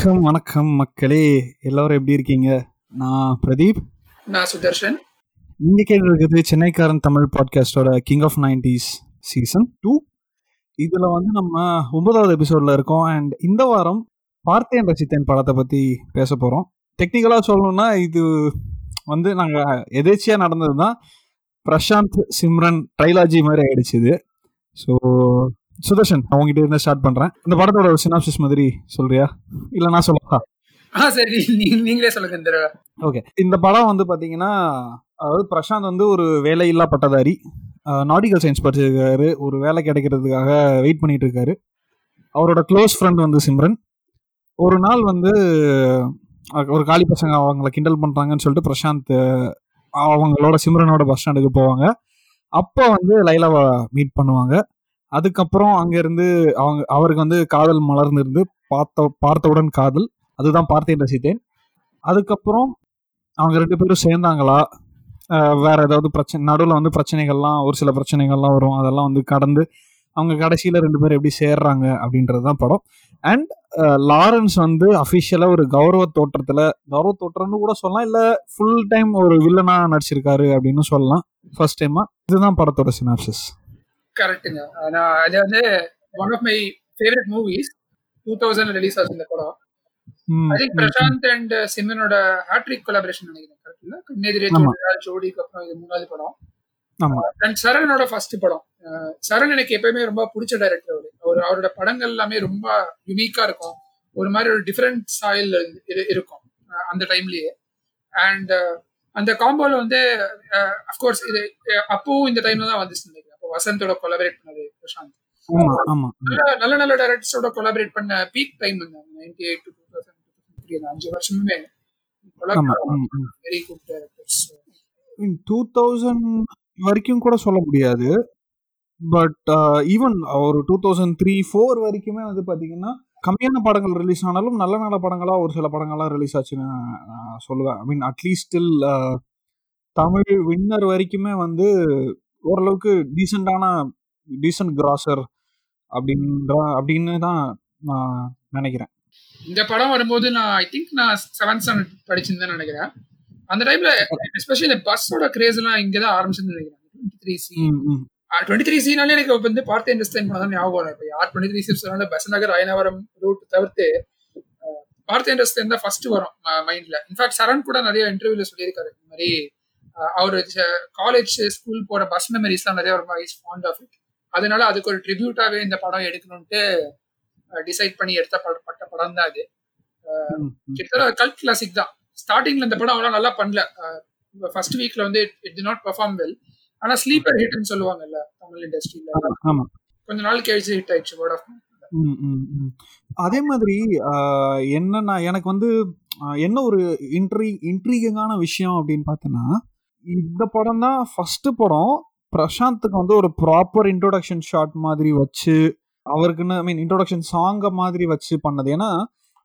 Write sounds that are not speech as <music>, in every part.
வணக்கம் வணக்கம் மக்களே. எல்லாரும் எப்படி இருக்கீங்க? நான் பிரதீப். நான் சுதர்ஷன். நீங்க கேட்டு இருக்குது சென்னைக்காரன் Tamil பாட்காஸ்டோட king of nineties season two இதுல வந்து நம்ம ஒன்பதாவது எபிசோட்ல இருக்கோம். அண்ட் இந்த வாரம் பார்த்தேன் ரசித்தேன் படத்தை பத்தி பேச போறோம். டெக்னிக்கலா சொல்லணும்னா இது வந்து நாங்க எதேச்சியா நடந்தது தான் பிரசாந்த் சிம்ரன் ட்ரைலாஜி மாதிரி ஆயிடுச்சு இது. ஸோ சுதர்ஷன் அவங்ககிட்ட இருந்து ஸ்டார்ட் பண்றேன். இந்த படத்தோட சினாப்சிஸ் மாதிரி சொல்றியா? இல்ல நான் சொல்லவா ஆ சரி நீங்களே சொல்லுங்க இந்த. ஓகே இந்த படம் வந்து பாத்தீங்கன்னா அதாவது பிரசாந்த் வந்து ஒரு வேலையில்லா பட்டதாரி நாடிக்கல் சயின்ஸ் படிச்சிருக்காரு. ஒரு வேலை கிடைக்கிறதுக்காக வெயிட் பண்ணிட்டு இருக்காரு. அவரோட க்ளோஸ் ஃப்ரெண்ட் வந்து சிம்ரன். ஒரு நாள் வந்து ஒரு காலி பசங்க அவங்கள கிண்டல் பண்றாங்கன்னு சொல்லிட்டு பிரசாந்த் அவங்களோட சிம்ரனோட பஸ் ஸ்டாண்டுக்கு போவாங்க. அப்போ வந்து லைலாவை மீட் பண்ணுவாங்க. அதுக்கப்புறம் அங்கிருந்து அவங்க அவருக்கு வந்து காதல் மலர்ந்திருந்து பார்த்த பார்த்தவுடன் காதல். அதுதான் பார்த்தேன் ரசித்தேன். அதுக்கப்புறம் அவங்க ரெண்டு பேரும் சேர்ந்தாங்களா? வேற ஏதாவது பிரச்சனை நடுவில் வந்து பிரச்சனைகள்லாம் ஒரு சில பிரச்சனைகள்லாம் வரும். அதெல்லாம் வந்து கடந்து அவங்க கடைசியில் ரெண்டு பேரும் எப்படி சேர்றாங்க அப்படின்றது தான் படம். அண்ட் லாரன்ஸ் வந்து அஃபிஷியலாக ஒரு கௌரவ தோற்றத்தில் கௌரவ தோற்றம்னு கூட சொல்லலாம். இல்லை ஃபுல் டைம் ஒரு வில்லனாக நடிச்சிருக்காரு அப்படின்னு சொல்லலாம். ஃபர்ஸ்ட் டைமாக இதுதான் படத்தோட சினாப்சிஸ் கரெக்ட்டுங்க. நான் அது வந்து one of my favourite movies two thousand release ஆச்சு இந்த படம். ஐ திங்க் பிரசாந்த் அண்ட் சிம்மனோட ஹாட்ரிக் கொலாபரேஷன் நினைக்கிறேன். கரெக்ட் இல்ல? கண்ணெதிரே ஆமா. ஜோடியால் ஜோடிக்கு அப்புறம் இது மூணாவது படம். அண்ட் சரணோட ஃபர்ஸ்ட் படம். சரண் எனக்கு எப்பயுமே ரொம்ப பிடிச்ச டைரக்டர் அவரு. அவர் அவரோட படங்கள் எல்லாமே ரொம்ப யுனிக்கா இருக்கும். ஒரு மாதிரி ஒரு டிஃப்ரெண்ட் ஸ்டைல் இருக்கும். அந்த டைம்லயே அண்ட் அந்த காம்போல வந்து அஃப்கோர்ஸ் இது அப்பவும் இந்த டைம்ல தான் வந்துச்சு வசந்தோட கொலாபரேட் பண்ணது பிரசாந்த். நல்ல நல்ல டைரக்டர்ஸோட கொலாபரேட் பண்ண peak time ninety eight to thousand three அந்த அஞ்சு வருஷமுமே. Very good directors two thousand வரைக்கும் கூட சொல்ல முடியாது. பட் ஈவன் ஒரு டூ தௌசண்ட் த்ரீ ஃபோர் வரைக்குமே வந்து பார்த்தீங்கன்னா கம்மியான படங்கள் ரிலீஸ் ஆனாலும் நல்ல நல்ல படங்களா ஒரு சில படங்கள்லாம் ரிலீஸ் ஆச்சுன்னு சொல்லுவேன். I mean at least still Tamil Winner வரைக்குமே வந்து ஓரளவுக்கு டீசெண்டான டீசென்ட் கிராசர் அப்படின்ற அப்படின்னு தான் நான் நினைக்கிறேன். இந்த படம் வரும்போது நான் ஐ திங்க் நான் செவன்த் ஸ்டாண்டர்ட் படிச்சிருந்தேன் நினைக்கிறேன். அந்த டைம்ல எஸ்பெஷலி இந்த பஸ்ஸோட கிரேஸ் எல்லாம் இங்கதான் ஆரம்பிச்சுன்னு நினைக்கிறேன். Twenty three C. Twenty three சினாலே எனக்கு இப்ப வந்து பார்த்து இண்டஸ்டைன் பண்ண தான் ஞாபகம் இப்போ யார் டுவெண்ட்டி த்ரீ சிப்ஸ்னால பஸ் நகர் அயனவரம் ரூட் தவிர்த்து பார்த்து இண்டஸ்டைன் தான் ஃபர்ஸ்ட் வரும் மைண்ட்ல இன்ஃபேக்ட் சரண் கூட நிறைய இன்டர்வியூல சொல்லியிருக்காரு. இந்த மாதிரி அவரு காலேஜ் ஸ்கூல் போற பஸ் மெமரிஸ்லாம் நிறைய ரொம்ப இஸ் ஃபாண்ட் ஆஃப் இட் அதனால அதுக்கு ஒரு ட்ரிபியூட்டாவே இந்த படம் எடுக்கணும்ட்டு டிசைட் பண்ணி எடுத்த பட- பட்ட படம் தான் அது. கிட்டத்தட்ட கல்ட் கிளாசிக் தான். ஸ்டார்டிங்ல இந்த படம் அவ்வளோ நல்லா பண்ணல. ஃபர்ஸ்ட் வீக்ல வந்து it did not perform well ஆனா ஸ்லீப்பர் ஹிட்னு சொல்லுவாங்கல்ல தமிழ் இண்டஸ்ட்ரியில கொஞ்ச நாள் கழிச்சு ஹிட் ஆயிடுச்சு வேர்ட் ஆஃப். அதே மாதிரி என்னன்னா எனக்கு வந்து என்ன ஒரு இன்ட்ரி இன்ட்ரீகிங்கான விஷயம் அப்படின்னு பார்த்தோன்னா இந்த படம் தான் ஃபர்ஸ்ட் படம் பிரசாந்துக்கு வந்து ஒரு ப்ராப்பர் இன்ட்ரோடக்ஷன் ஷாட் மாதிரி வச்சு அவருக்குன்னு ஐ மீன் இன்ட்ரோடக்ஷன் சாங்கை மாதிரி வச்சு பண்ணது. ஏன்னா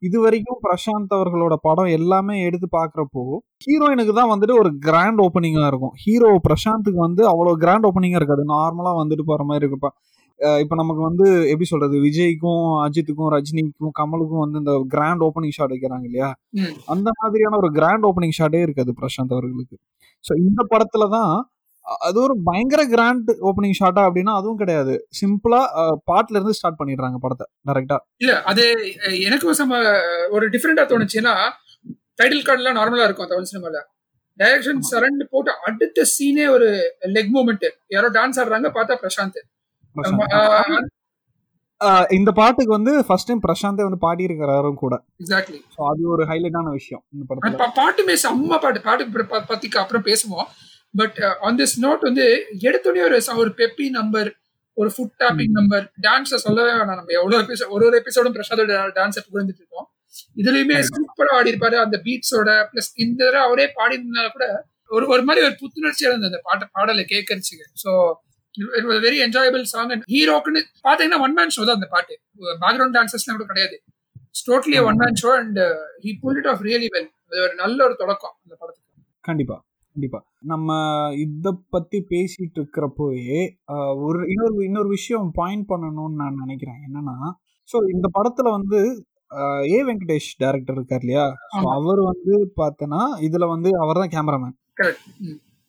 இது வரைக்கும் பிரசாந்த் அவர்களோட படம் எல்லாமே எடுத்து பார்க்குறப்போ ஹீரோயினுக்கு தான் வந்துட்டு ஒரு கிராண்ட் ஓப்பனிங்காக இருக்கும். ஹீரோ பிரசாந்துக்கு வந்து அவ்வளோ கிராண்ட் ஓப்பனிங்காக இருக்காது. நார்மலாக வந்துட்டு போகிற மாதிரி இருக்குப்பா இப்போ நமக்கு வந்து எப்படி சொல்றது? விஜய்க்கும் அஜித்துக்கும் ரஜினிக்கும் கமலுக்கும் வந்து இந்த கிராண்ட் ஓப்பனிங் ஷாட் வைக்கிறாங்க இல்லையா. அந்த மாதிரியான ஒரு கிராண்ட் ஓப்பனிங் ஷாட்டே இருக்காது பிரசாந்த் அவர்களுக்கு. ஸோ இந்த படத்துல தான் அது ஒரு பயங்கர கிராண்ட் ஓப்பனிங் ஷாட்டா அப்படின்னா அதுவும் கிடையாது. சிம்பிளா பாட்டுல இருந்து ஸ்டார்ட் பண்ணிடுறாங்க படத்தை டேரக்டா இல்ல அது எனக்கு சம ஒரு டிஃப்ரெண்டா தோணுச்சுன்னா டைட்டில் கார்டுலாம் நார்மலா இருக்கும் தமிழ் சினிமால டைரக்ஷன் சரண் போட்டு அடுத்த சீனே ஒரு லெக் மூமெண்ட் யாரோ டான்ஸ் ஆடுறாங்க பார்த்தா பிரசாந்த். இந்த பாட்டுக்கு வந்து ஃபர்ஸ்ட் டைம் பிரசாந்தே வந்து பாடி இருக்கிறாரும் கூட. எக்ஸாக்ட்லி ஸோ அது ஒரு ஹைலைட்டான விஷயம் இந்த படத்துல. பாட்டுமே செம்ம பாட்டு. பாட்டு ப- ப- பத்திக்கு அப்புறம் பேசுவோம். பட் ஆன் திஸ் நோட் வந்து எடுத்தோடனே ஒரு ச- ஒரு பெப்பி நம்பர் ஒரு ஃபுட் டாப்பிங் நம்பர் டான்ஸை சொல்லவே வேணாம். நம்ம எவ்வளவு எபிசோட் ஒரு ஒரு எபிசோடும் பிரசாதோட டான்ஸை புரிஞ்சுட்டு இருக்கோம். இதுலயுமே சூப்பரா ஆடி இருப்பாரு அந்த பீட்ஸோட பிளஸ் இந்த தடவை அவரே பாடி இருந்தா கூட ஒரு ஒரு மாதிரி ஒரு புத்துணர்ச்சியா இருந்தது அந்த பாட்டை பாடலை கேட்கறதுக்கு. So it was very enjoyable song and ஹீரோக்குன்னு பாத்தீங்கன்னா ஒன் மேன் ஷோ தான் அந்த பாட்டு. பேக்ரவுண்ட் டான்சர்ஸ்லாம் கூட கிடையாது. Totally one man show and he pull it off really well அது ஒரு நல்ல ஒரு தொடக்கம் அந்த படத்துக்கு. கண்டிப்பா கண்டிப்பா. நம்ம இத பத்தி பேசிட்டு இருக்கிறப்போயே ஆஹ், ஒரு இன்னொரு இன்னொரு விஷயம் பாயிண்ட் பண்ணணும்னு நான் நினைக்கிறேன். என்னன்னா ஸோ இந்த படத்துல வந்து ஏ வெங்கடேஷ் டைரக்டர் இருக்கார் இல்லையா. அவர் வந்து பார்த்தனா இதுல வந்து அவர் தான் கேமராமேன்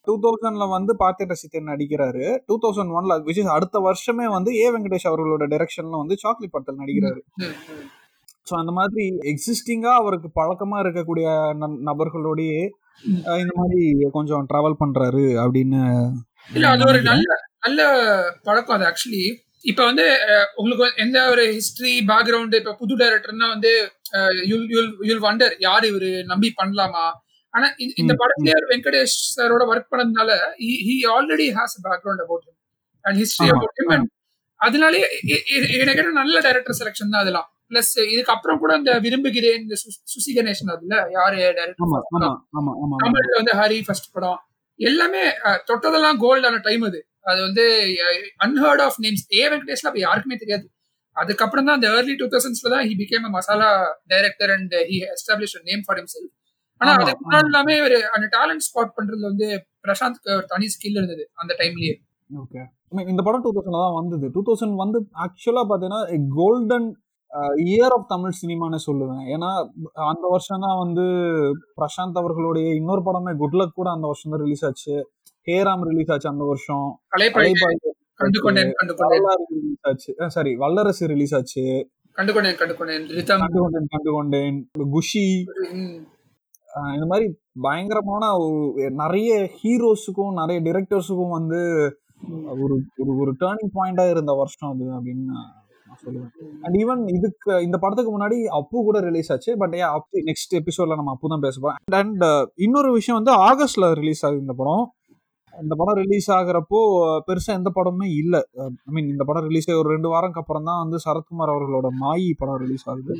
டூ தௌசண்ட்ல வந்து பார்த்தேன் ரசித்தேன் நடிக்கிறாரு? டூ தௌசண்ட் ஒன்ல விச் இஸ் அடுத்த வருஷமே வந்து ஏ வெங்கடேஷ் அவர்களோட டைரக்ஷன்ல வந்து சாக்லேட் படத்தில் நடிக்கிறாரு. ஸோ அந்த மாதிரி எக்ஸிஸ்டிங்கா அவருக்கு பழக்கமா இருக்கக்கூடிய நபர்களோடயே இந்த மாதிரி கொஞ்சம் டிராவல் பண்றாரு அப்படின்னு இல்ல அது ஒரு நல்ல நல்ல பழக்கம் அது ஆக்சுவலி இப்ப வந்து உங்களுக்கு எந்த ஒரு ஹிஸ்டரி பேக்ரவுண்ட் இப்ப புது டைரக்டர்னா வந்து யூல் வண்டர் யார் இவரு? நம்பி பண்ணலாமா? ஆனா இந்த- இந்த ம், படத்திலே ஒரு வெங்கடேஷ் சாரோட ஒர்க் பண்ணதுனால he already has background about him and history about him and அதனாலே எனக்கு நல்ல டைரக்டர் செலக்ஷன் தான் அதெல்லாம். பிளஸ் இதுக்கப்புறம் கூட இந்த விரும்புகிறேன் இந்த சுசி கணேசன் அதுல யாரு டைரக்டர் தமிழ்ல வந்து ஹரி ஃபர்ஸ்ட் படம். எல்லாமே தொட்டதெல்லாம் கோல்டான டைம் அது. அது வந்து அன்ஹர்ட் ஆஃப் நேம்ஸ் ஏ வெங்கடேஷ்ல அப்ப யாருக்குமே தெரியாது. அதுக்கப்புறம் தான் அந்த ஏர்லி டூ தௌசண்ட்ஸ்ல தான் he became masala director and he establish name for himself. ஆனா அதுக்கு முன்னாடி எல்லாமே ஒரு அந்த டேலண்ட் ஸ்பாட் பண்றதுல வந்து பிரசாந்த்க்கு ஒரு தனி ஸ்கில் இருந்தது அந்த டைம்லயே ஓகே இந்த படம் டூ தௌசண்ட்ல தான் வந்தது. டூ தௌசண்ட் வந்து ஆக்சுவலா பாத்தீங்கன்னா கோல்டன் இயர் ஆஃப் தமிழ் சினிமான்னு சொல்லுவேன். ஏன்னா அந்த வருஷம் தான் வந்து பிரசாந்த் அவர்களுடைய இன்னொரு படமே குட் லக் கூட அந்த வருஷம் தான் ரிலீஸ் ஆச்சு. ஹேராம் ரிலீஸ் ஆச்சு அந்த வருஷம். ரிலீஸ் ஆச்சு. சாரி வல்லரசு ரிலீஸ் ஆச்சு. கண்டு கொண்டேன் கண்டு கொண்டேன் கொண்டேன் குஷி. இந்த மாதிரி பயங்கரமான ஒரு- நிறைய ஹீரோஸுக்கும் நிறைய டிரெக்டர்ஸுக்கும் வந்து ஒரு ஒரு ஒரு டேர்னிங் பாயிண்டா இருந்த வருஷம் அது அப்படின்னு நான் சொல்லுவேன். அண்ட் ஈவன் இதுக்கு இந்த படத்துக்கு முன்னாடி அப்பு கூட ரிலீஸ் ஆச்சு. பட் ஏன் அப்பு நெக்ஸ்ட் எபிசோட்ல நம்ம அப்பு தான் பேச போறோம். அண்ட் uh, இன்னொரு விஷயம் வந்து ஆகஸ்ட்ல ரிலீஸ் ஆகுது இந்த படம். இந்த படம் ரிலீஸ் ஆகுறப்போ பெருசா எந்த படமுமே இல்ல. ஐ மீன் இந்த படம் ரிலீஸ் ஆகி ஒரு ரெண்டு வாரம்க்கு அப்புறம் தான் வந்து சரத்குமார் அவர்களோட மாயி படம் ரிலீஸ் ஆகுது.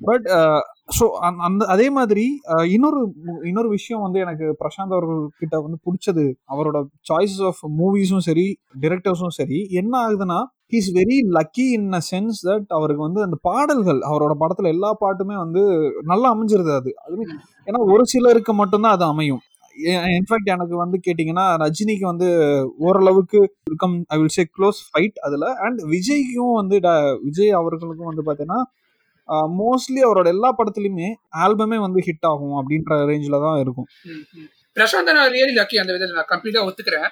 பட் uh, ஸோ அந்த அதே மாதிரி uh, இன்னொரு இன்னொரு விஷயம் வந்து எனக்கு பிரசாந்த் அவர்கள் கிட்ட வந்து பிடிச்சது. அவரோட சாய்ஸஸ் ஆஃப் மூவிஸும் சரி டிரெக்டர்ஸும் சரி என்ன ஆகுதுன்னா he's very lucky in a sense that அவருக்கு வந்து அந்த பாடல்கள் அவரோட படத்துல எல்லா பாட்டுமே வந்து நல்லா அமைஞ்சிருது அது. அது ஏன்னா ஒரு சிலருக்கு மட்டும்தான் அது அமையும். இன்ஃபேக்ட் எனக்கு வந்து கேட்டிங்கன்னா ரஜினிக்கு வந்து ஓரளவுக்கு come I will say close fight அதில். அண்ட் விஜய்க்கும் வந்து ட- விஜய் அவர்களுக்கும் வந்து பார்த்தீங்கன்னா மோஸ்ட்லி அவரோட எல்லா படத்துலயுமே ஆல்பமே வந்து ஹிட் ஆகும் அப்படின்ற ரேஞ்சில தான் இருக்கும். பிரசாந்த் நான் ரியலி லக்கி அந்த விதத்தில் நான் கம்ப்ளீட்டா ஒத்துக்கிறேன்.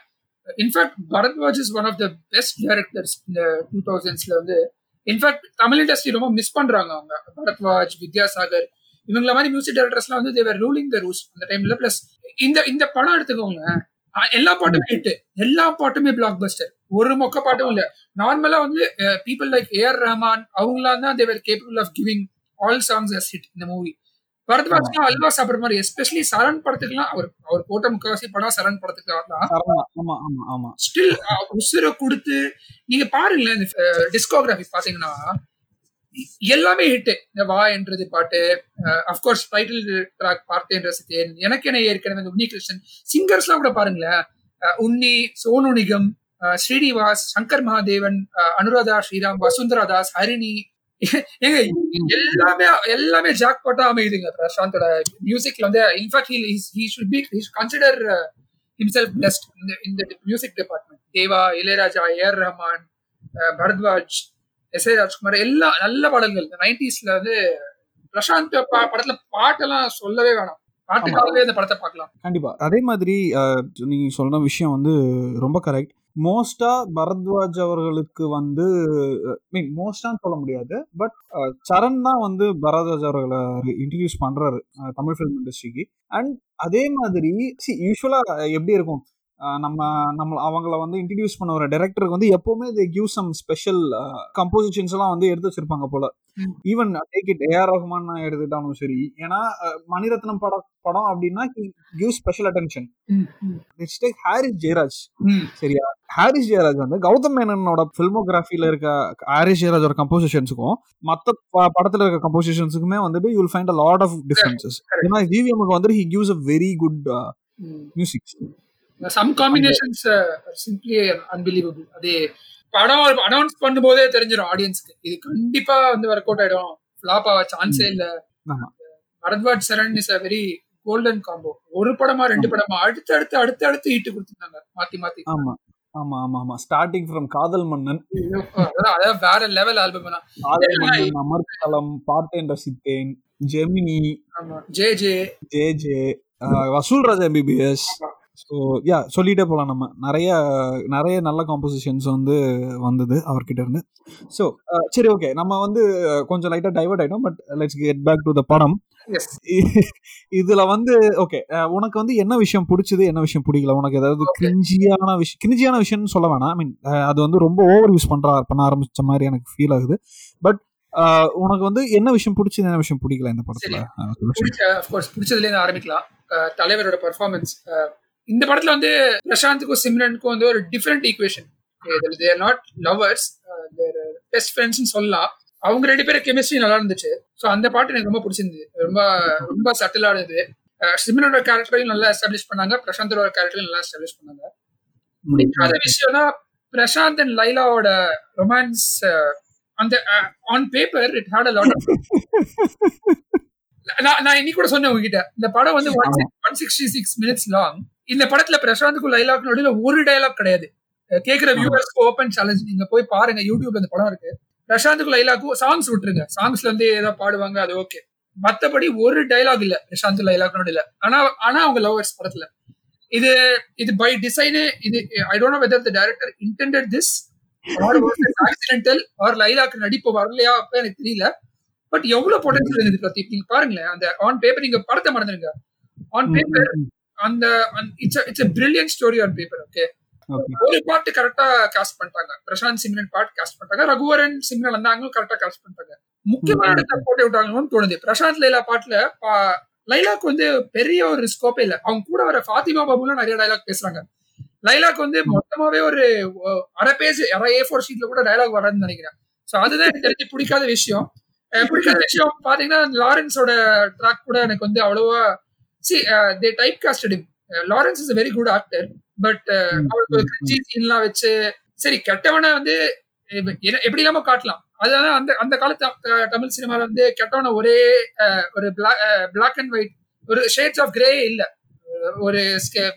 In fact Bharadwaj is one of the best directors இந்த டூ தௌசண்ட்ஸ்ல வந்து இன்ஃபேக்ட் தமிழ் இண்டஸ்ட்ரி ரொம்ப மிஸ் பண்றாங்க அவங்க. பரத்வாஜ் வித்யாசாகர் இவங்கள மாதிரி மியூசிக் டைரக்டர்ஸ்லாம் வந்து தேவர் ரூலிங் த ரூல்ஸ் அந்த டைம்ல பிளஸ் இந்த இந்த படம் எடுத்துக்கோங்க எல்லா பாட்டுமே ஹிட் எல்லா பாட்டுமே பிளாக் பஸ்டர் ஒரு மொக்க பாட்டும் இல்ல. நார்மலா வந்து பீப்புள் லைக் ஏஆர் ரஹ்மான் அவங்களாம் தான் they're capable of giving all songs as hit இந்த மூவி பரத்வாஜ்லாம் அல்வா சாப்பிடுற மாதிரி எஸ்பெஷலி சரண் படத்துக்குலாம் அவர் அவர் போட்ட முக்காவாசி படம் சரண் படத்துக்கு தான். சரணா ஆமா ஆமா ஆமா. ஸ்டில் உசுரை கொடுத்து நீங்க பாருங்களேன் இந்த டிஸ்கோகிராஃபி பாத்தீங்கன்னா எல்லாமே ஹிட்டு இந்த வா என்றது பாட்டு அஃப்கோர்ஸ் டைட்டில் ட்ராக் பார்த்தேன் ரசித்தேன். எனக்கு என்ன ஏற்கனவே இந்த உன்னி கிருஷ்ணன் சிங்கர்ஸ்லாம் கூட பாருங்களேன். உன்னி சோனு நிகம் அஹ் ஸ்ரீனிவாஸ் சங்கர் மகாதேவன் அனுராதா ஸ்ரீராம் வசுந்தரா தாஸ் ஹரிணி. ஏங்க எல்லாமே எல்லாமே ஜாக் பாட்டா அமையுதுங்க. பிரசாந்தோட மியூசிக்ல வந்து in fact he should be consider himself best இந்த இந்த music department Deva Ilaiyaraaja AR Rahman Bharadwaj S A Rajkumar எல்லா நல்ல பாடல்கள். நைன்டிஸ்ல வந்து பிரசாந்த் படத்துல பாட்டெல்லாம் சொல்லவே வேணாம். பாட்டுக்காகவே இந்த படத்தை பார்க்கலாம். கண்டிப்பா. அதே மாதிரி நீங்க சொன்ன விஷயம் வந்து ரொம்ப கரெக்ட் மோஸ்டா பரத்வாஜ் அவர்களுக்கு வந்து மீன் மோஸ்டான்னு சொல்ல முடியாது பட் சரண் தான் வந்து பரத்வாஜ் அவர்களை இன்ட்ரடியூஸ் பண்றாரு தமிழ் ஃபிலிம் இண்டஸ்ட்ரிக்கு அண்ட் அதே மாதிரி யூஸ்வலா எப்படி இருக்கும்? நம்ம நம்ம அவங்கள வந்து இன்ட்ரடியூஸ் பண்ண ஒரு டைரக்டருக்கு வந்து எப்பவுமே they give some special compositions எல்லாம் வந்து எடுத்து வச்சிருப்பாங்க போல. Even take it A R Rahman எடுத்துக்கிட்டாலும் சரி ஏன்னா மணிரத்னம் படம் படம் அப்படின்னா give special attention next take Harris Jayaraj சரியா? ஹாரிஸ் ஜெயராஜ் வந்து கௌதம் மேனனோட ஃபில்மோகிராஃபில இருக்க ஹாரிஸ் ஜெயராஜோட கம்போசிஷன்ஸுக்கும் மத்த ப- படத்துல இருக்க கம்போசிஷன்ஸுக்குமே வந்துட்டு you'll find a lot of differences. ஏன்னா ஜிவிஎம்க்கு வந்து he gives a very good music some combinations simply unbelievable அது படம் அனௌன்ஸ் பண்ணும்போதே தெரிஞ்சிடும் ஆடியன்ஸ்க்கு இது கண்டிப்பா வந்து ஒர்க் அவுட் ஆயிடும். ஃபிளாப் ஆக சான்ஸே இல்ல. Bharadwaj Saran is a very golden combo ஒரு படமா ரெண்டு படமா அடுத்து அடுத்து அடுத்து அடுத்து ஈட்டு கொடுத்துருந்தாங்க. மாத்தி மாத்தி. ஆமா. ஆமா ஆமா ஆமா. ஸ்டார்டிங் ஃப்ரம் காதல் மன்னன். அதான் வேற லெவல் ஆல்பம் காதல் மன்னன் அமர்தலம் பார்த்தேன் ரசித்தேன் Gemini J J. J J. Vasool Raja M B B S so yeah சொல்லிட்டே போகலாம் நம்ம. நிறைய நிறைய நல்ல காம்போசிஷன்ஸ் வந்து வந்தது அவர்கிட்ட இருந்து. ஸோ சரி ஓகே நம்ம வந்து கொஞ்சம் லைட்டாக டைவர்ட் ஆகிட்டோம் but let's get back to the படம். <laughs> இதுல வந்து ஓகே உனக்கு வந்து என்ன விஷயம் பிடிச்சது என்ன விஷயம் பிடிக்கல? உனக்கு ஏதாவது Okay. கிரிஞ்சியான விஷயம் கிரிஞ்சியான விஷயம்னு சொல்ல வேணாம். ஐ மீன் அது வந்து ரொம்ப ஓவர் யூஸ் பண்றா பண்ண ஆரம்பிச்ச மாதிரி எனக்கு ஃபீல் ஆகுது. பட் உனக்கு வந்து என்ன விஷயம் பிடிச்சது என்ன விஷயம் பிடிக்கல இந்த படத்துல? பிடிச்சதுல இருந்து ஆரம்பிக்கலாம். தலைவரோட பர்ஃபார்மன்ஸ் இந்த படத்துல வந்து பிரசாந்துக்கும் சிம்ரனுக்கும் வந்து ஒரு different equation they're not lovers best ஃப்ரெண்ட்ஸ்னு சொல்லலாம். அவங்க ரெண்டு பேரும் கெமிஸ்ட்ரி நல்லா இருந்துச்சு. ஸோ அந்த பாட்டு எனக்கு ரொம்ப பிடிச்சிருந்தது. ரொம்ப ரொம்ப சட்டிலானது சிம்ரனோட கேரக்டரையும் நல்லா எஸ்டாப்ளிஷ் பண்ணாங்க. பிரசாந்தோட கேரக்டரையும் நல்லா எஸ்டாப்ளிஷ் பண்ணாங்க. பிடிக்காத விஷயம் தான் பிரசாந்த் அண்ட் லைலாவோட ரொமான்ஸ் அந்த on paper it had a lot of நான் நான் இன்னைக்கு கூட சொன்னேன் உங்ககிட்ட. இந்த படம் வந்து one sixty six minutes long இந்த படத்துல பிரசாந்துக்கும் லைலாக்கும் நடுவில் ஒரு டயலாக் கிடையாது. அஹ் கேக்குற வியூவர்ஸ்க்கு ஓப்பன் சேலஞ்ச் நீங்க போய் பாருங்க யூடியூப்ல இந்த படம் இருக்கு. பிரசாந்துக்கும் லைலாக்கும் சாங்ஸ் விட்டுருங்க. சாங்ஸ்ல வந்து ஏதாவது பாடுவாங்க அது ஓகே மத்தபடி ஒரு டயலாக் இல்ல பிரசாந்த் லைலாக்கு நடுவில். ஆனா ஆனா அவங்க லவர்ஸ் படத்துல. இது இது பை டிசைனே இது I don't know whether the director intended this accidental or lilac நடிப்பு வரலையா அப்ப எனக்கு தெரியல. பட் எவ்வளவு பொட்டன்ஷியல் இருந்தது பிரதீப்? நீங்க பாருங்களேன் அந்த ஆன் பேப்பர் நீங்க படத்தை மறந்துருங்க. ஆன் பேப்பர் அந்த it's it's brilliant story on paper okay. ஒரு பாட்டு கரெக்டா காஸ்ட் பண்ணிட்டாங்க. பிரசாந்த் சிம்ரன் பாட்டு காஸ்ட் பண்ணிட்டாங்க. ரகுவரன் சிம்ரன் வந்தாங்களும் கரெக்டா காஸ்ட் பண்ணிட்டாங்க. முக்கியமான இடத்த போட்டு விட்டாங்கன்னு தோணுது. பிரசாந்த் லைலா பாட்டுல பா- லைலாக்கு வந்து பெரிய ஒரு ஸ்கோப்பே இல்ல. அவங்க கூட வர ஃபாத்திமா பாபுலாம் நிறைய டைலாக் பேசுறாங்க. லைலாக்கு வந்து மொத்தமாவே ஒரு அரை பேஜ் அரை ஏ ஃபோர் ஷீட்ல கூட டைலாக் வராதுன்னு நினைக்கிறேன். சோ அதுதான் எனக்கு தெரிஞ்சு பிடிக்காத விஷயம். பிடிக்காத விஷயம் பாத்தீங்கன்னா லாரன்ஸோட ட்ராக் கூட எனக்கு வந்து அவ்வளவா see they type casted Lawrence is very good actor but cringey சீன்லாம் வச்சு சரி கெட்டவனை வந்து எப்படி இல்லாம காட்டலாம்? அதான் அந்த அந்த காலத்து தமிழ் சினிமால வந்து கெட்டவனை ஒரே ஒரு பிளாக் அண்ட் ஒயிட் ஒரு ஷேட்ஸ் ஆஃப் கிரே இல்ல. ஒரு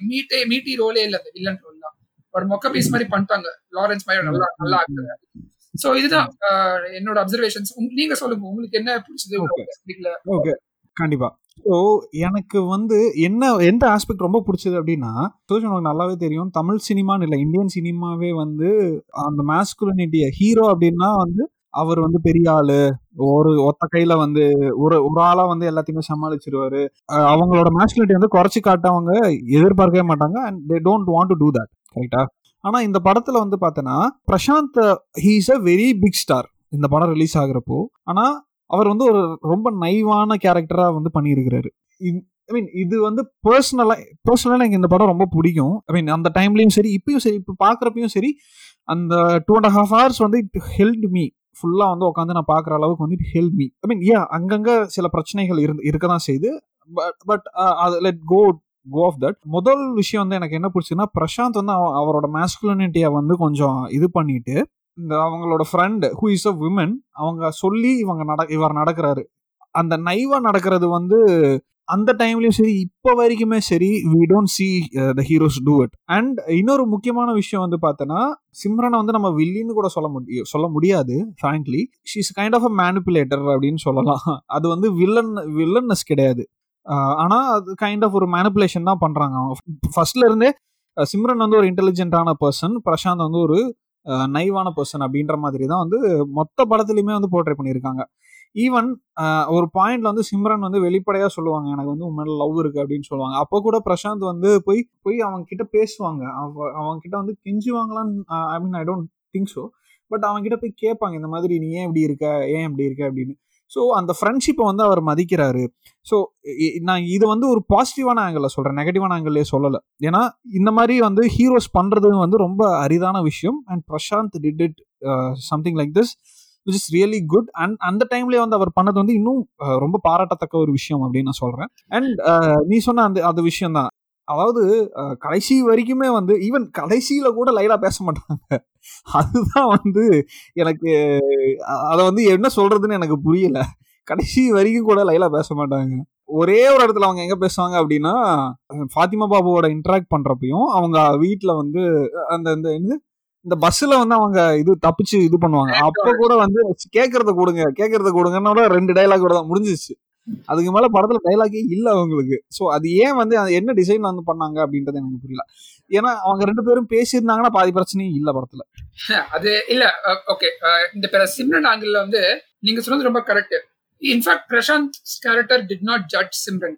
மீட்டே மீட்டி ரோலே இல்ல அந்த வில்லன் ரோல்லாம் ஒரு மொக்க பீஸ் மாதிரி பண்ணிட்டாங்க. லாரன்ஸ் மாதிரி நல்லா நல்லா ஆக்டர் சோ இதுதான் என்னோட அப்சர்வேஷன்ஸ் நீங்க சொல்லுங்க உங்களுக்கு என்ன பிடிச்சது? ஓகே கண்டிப்பா. ஸோ எனக்கு வந்து என்ன எந்த ஆஸ்பெக்ட் ரொம்ப பிடிச்சது அப்படின்னா சோஷன் உனக்கு நல்லாவே தெரியும். தமிழ் சினிமான்னு இல்லை இந்தியன் சினிமாவே வந்து அந்த மேஸ்குலினிட்டிய ஹீரோ அப்படின்னா வந்து அவர் வந்து பெரிய ஆளு. ஒரு ஒத்த கையில வந்து ஒரு ஒரு ஆளா வந்து எல்லாத்தையுமே சமாளிச்சிருவாரு. அவங்களோட மேஸ்குலினிட்டி வந்து குறைச்சி காட்டவங்க எதிர்பார்க்கவே மாட்டாங்க and they don't want to do that கரெக்டா ஆனா இந்த படத்துல வந்து பார்த்தோன்னா Prashanth he's a very big star இந்த படம் ரிலீஸ் ஆகுறப்போ. ஆனா அவர் வந்து ஒரு ரொம்ப நைவான கேரக்டராக வந்து பண்ணியிருக்கிறாரு. ஐ மீன் இது வந்து பர்சனலாக பர்சனலாக எனக்கு இந்த படம் ரொம்ப பிடிக்கும். ஐ மீன் அந்த டைம்லையும் சரி இப்பயும் சரி இப்போ பார்க்குறப்பையும் சரி அந்த டூ அண்ட் ஹாஃப் ஹவர்ஸ் வந்து இட் ஹெல்ட் மீ ஃபுல்லாக வந்து உட்காந்து நான் பார்க்குற அளவுக்கு வந்து it help me I mean ஏன் அங்கங்கே சில பிரச்சனைகள் இருந்து இருக்க தான் செய்யுது பட் பட் uh, அது let go go off that முதல் விஷயம் வந்து எனக்கு என்ன பிடிச்சதுன்னா பிரசாந்த் வந்து அவ- அவரோட மேஸ்குலனிட்டியை வந்து கொஞ்சம் இது பண்ணிட்டு இந்த அவங்களோட friend who is a women அவங்க சொல்லி இவங்க நட இவர் நடக்கிறாரு. அந்த நைவா நடக்கிறது வந்து அந்த டைம்லயும் சரி இப்போ வரைக்குமே சரி we don't see the heroes do it and இன்னொரு முக்கியமான விஷயம் வந்து பார்த்தோன்னா சிம்ரனை வந்து நம்ம வில்லின்னு கூட சொல்ல முடியும் சொல்ல முடியாது frankly she's kind of a manipulator அப்படின்னு சொல்லலாம். அது வந்து வில்லன் வில்லன்னஸ் கிடையாது. ஆனால் அது கைண்ட் ஆஃப் ஒரு மேனிப்புலேஷன் தான் பண்ணுறாங்க அவங்க. ஃபர்ஸ்ட்ல இருந்தே சிம்ரன் வந்து ஒரு இன்டெலிஜென்ட்டான பர்சன் பிரசாந்த் வந்து ஒரு நைவான பர்சன் அப்படின்ற மாதிரி தான் வந்து மொத்த படத்துலையுமே வந்து போர்ட்ரே பண்ணியிருக்காங்க. ஈவன் ஒரு பாயிண்ட்ல வந்து சிம்ரன் வந்து வெளிப்படையா சொல்லுவாங்க எனக்கு வந்து உண்மையில லவ் இருக்கு அப்படின்னு சொல்லுவாங்க. அப்போ கூட பிரசாந்த் வந்து போய் போய் அவங்க கிட்ட பேசுவாங்க. அவ- அவங்க கிட்ட வந்து கெஞ்சுவாங்களான்னு I mean I don't think so but அவங்க கிட்ட போய் கேட்பாங்க இந்த மாதிரி நீ ஏன் இப்படி இருக்க? ஏன் இப்படி இருக்க? அப்படின்னு. ஸோ அந்த ஃப்ரெண்ட்ஷிப்பை வந்து அவர் மதிக்கிறாரு. ஸோ நான் இது வந்து ஒரு பாசிட்டிவான ஆங்கிளில் சொல்கிறேன் நெகட்டிவான ஆங்கிளே சொல்லலை. ஏன்னா இந்த மாதிரி வந்து ஹீரோஸ் பண்ணுறது வந்து ரொம்ப அரிதான விஷயம். And Prashanth did it something like this which is really good and அந்த டைம்லேயே வந்து அவர் பண்ணது வந்து இன்னும் uh, ரொம்ப பாராட்டத்தக்க ஒரு விஷயம் அப்படின்னு நான் சொல்கிறேன் அண்ட் uh, நீ சொன்ன அந்த அந்த விஷயம் தான் அதாவது கடைசி வரைக்குமே வந்து ஈவன் கடைசியில் கூட லைலா பேச மாட்டாங்க. அதுதான் வந்து எனக்கு அதை வந்து என்ன சொல்றதுன்னு எனக்கு புரியல. கடைசி வரைக்கும் கூட லைலா பேச மாட்டாங்க. ஒரே ஒரு இடத்துல அவங்க எங்க பேசுவாங்க அப்படின்னா ஃபாத்திமா பாபுவோட இன்டராக்ட் பண்றப்பையும் அவங்க வீட்ல வந்து அந்த இந்த இந்த பஸ்ல வந்து அவங்க இது தப்பிச்சு இது பண்ணுவாங்க. அப்ப கூட வந்து கேக்குறத கொடுங்க கேக்குறத கொடுங்கன்னோட ரெண்டு டைலாக் கூட தான் முடிஞ்சிச்சு. அதுக்கு மேல படத்துல டைலாகே இல்ல அவங்களுக்கு. சோ அது ஏன் வந்து என்ன டிசைன் வந்து பண்ணாங்க அப்படின்றது எனக்கு புரியல. ஏன்னா அவங்க ரெண்டு பேரும் பேசியிருந்தாங்கன்னா பாதி பிரச்சனையும் இல்ல படத்துல. அது இல்ல ஓகே. இந்த பேர சிம்ரன் ஆங்கிள் வந்து நீங்க சொன்னது ரொம்ப correct in fact Prashanth character did not judge Simran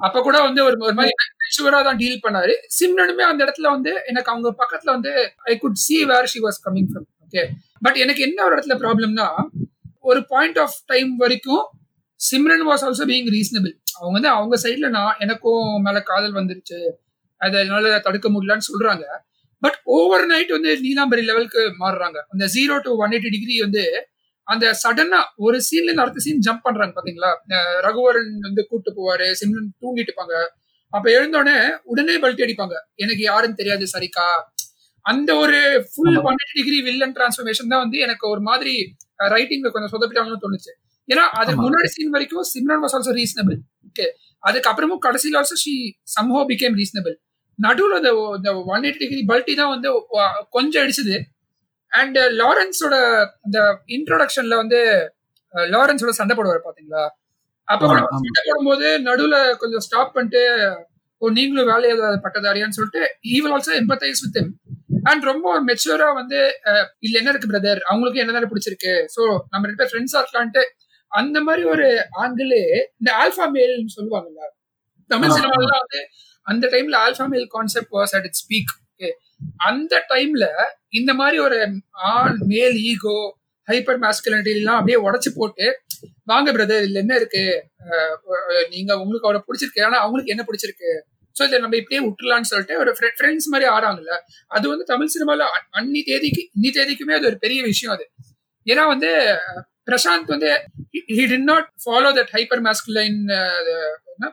அப்ப கூட வந்து ஒரு ஒரு மாதிரி மெச்சூரா தான் டீல் பண்ணாரு. சிம்ரனுமே அந்த இடத்துல வந்து எனக்கு அவங்க பக்கத்துல வந்து I could see where she was coming from okay but எனக்கு என்ன ஒரு இடத்துல ப்ராப்ளம்னா ஒரு பாயிண்ட் ஆஃப் டைம் வரைக்கும் Simran was also being reasonable அவங்க வந்து அவங்க சைட்ல நான் எனக்கும் மேல காதல் வந்துருச்சு. அதை என்னால தடுக்க முடியலன்னு சொல்றாங்க. பட் ஓவர் நைட் வந்து நீலாம்பரி லெவலுக்கு மாறுறாங்க. அந்த zero to one eighty degree வந்து அந்த சடனா ஒரு சீன்ல இருந்து அடுத்த சீன் ஜம்ப் பண்றாங்க பாத்தீங்களா? ரகுவரன் வந்து கூட்டு போவாரு சிம்ரன் தூங்கிட்டு இருப்பாங்க. அப்ப எழுந்தோடனே உடனே பல்ட்டி அடிப்பாங்க. எனக்கு யாருன்னு தெரியாது சரிக்கா. அந்த ஒரு full one eighty degree villain transformation தான் வந்து எனக்கு ஒரு மாதிரி ரைட்டிங்ல கொஞ்சம் சொதப்பிட்டாங்கன்னு தோணுச்சு. ஏன்னா அதுக்கு. முன்னாடி சீன் வரைக்கும் Simran was also reasonable okay அதுக்கப்புறமும் கடைசியில் also she somehow became reasonable நடுவில் அந்த இந்த ஒன் எயிட்டி டிகிரி பல்ட்டி தான் வந்து கொஞ்சம் அடிச்சது. அண்ட் லாரன்ஸோட அந்த இன்ட்ரோடக்ஷன்ல வந்து லாரன்ஸோட சண்டை போடுவார் பாத்தீங்களா? அப்ப. சண்டை போடும்போது நடுவுல கொஞ்சம் ஸ்டாப் பண்ணிட்டு ஓ நீங்களும் வேலையை பட்டதாரியான்னு சொல்லிட்டு evil also empathise with and ரொம்ப மெச்சூரா வந்து இதுல என்ன இருக்கு பிரதர் அவங்களுக்கு என்ன பிடிச்சிருக்கு? சோ நம்ம ரெண்டு பேர் ஃப்ரெண்ட்ஸா இருக்கலான்ட்டு அந்த மாதிரி ஒரு ஆங்கிள் இந்த ஆல்பா மேல்னு சொல்லுவாங்கல்ல தமிழ். சினிமால வந்து அந்த டைம்ல alpha male concept was at it speak அந்த டைம்ல இந்த மாதிரி ஒரு ஆண் மேல் ஈகோ ஹைப்பர் மாஸ்குலினிட்டி எல்லாம் அப்படியே உடைச்சு போட்டு வாங்க பிரதர் இதுல என்ன இருக்கு? நீங்க உங்களுக்கு அவரை பிடிச்சிருக்கு ஆனா அவங்களுக்கு என்ன பிடிச்சிருக்கு? சோ இதை நம்ம இப்படியே விட்டுலாம்னு சொல்லிட்டு ஒரு ஃப்ரெண்ட்ஸ் மாதிரி ஆறாங்கல்ல அது வந்து தமிழ் சினிமால அ- அன்னி தேதிக்கு இன்னி தேதிக்குமே அது ஒரு பெரிய விஷயம் அது. ஏன்னா வந்து பிரசாந்த் வந்து he did not follow that hyper masculine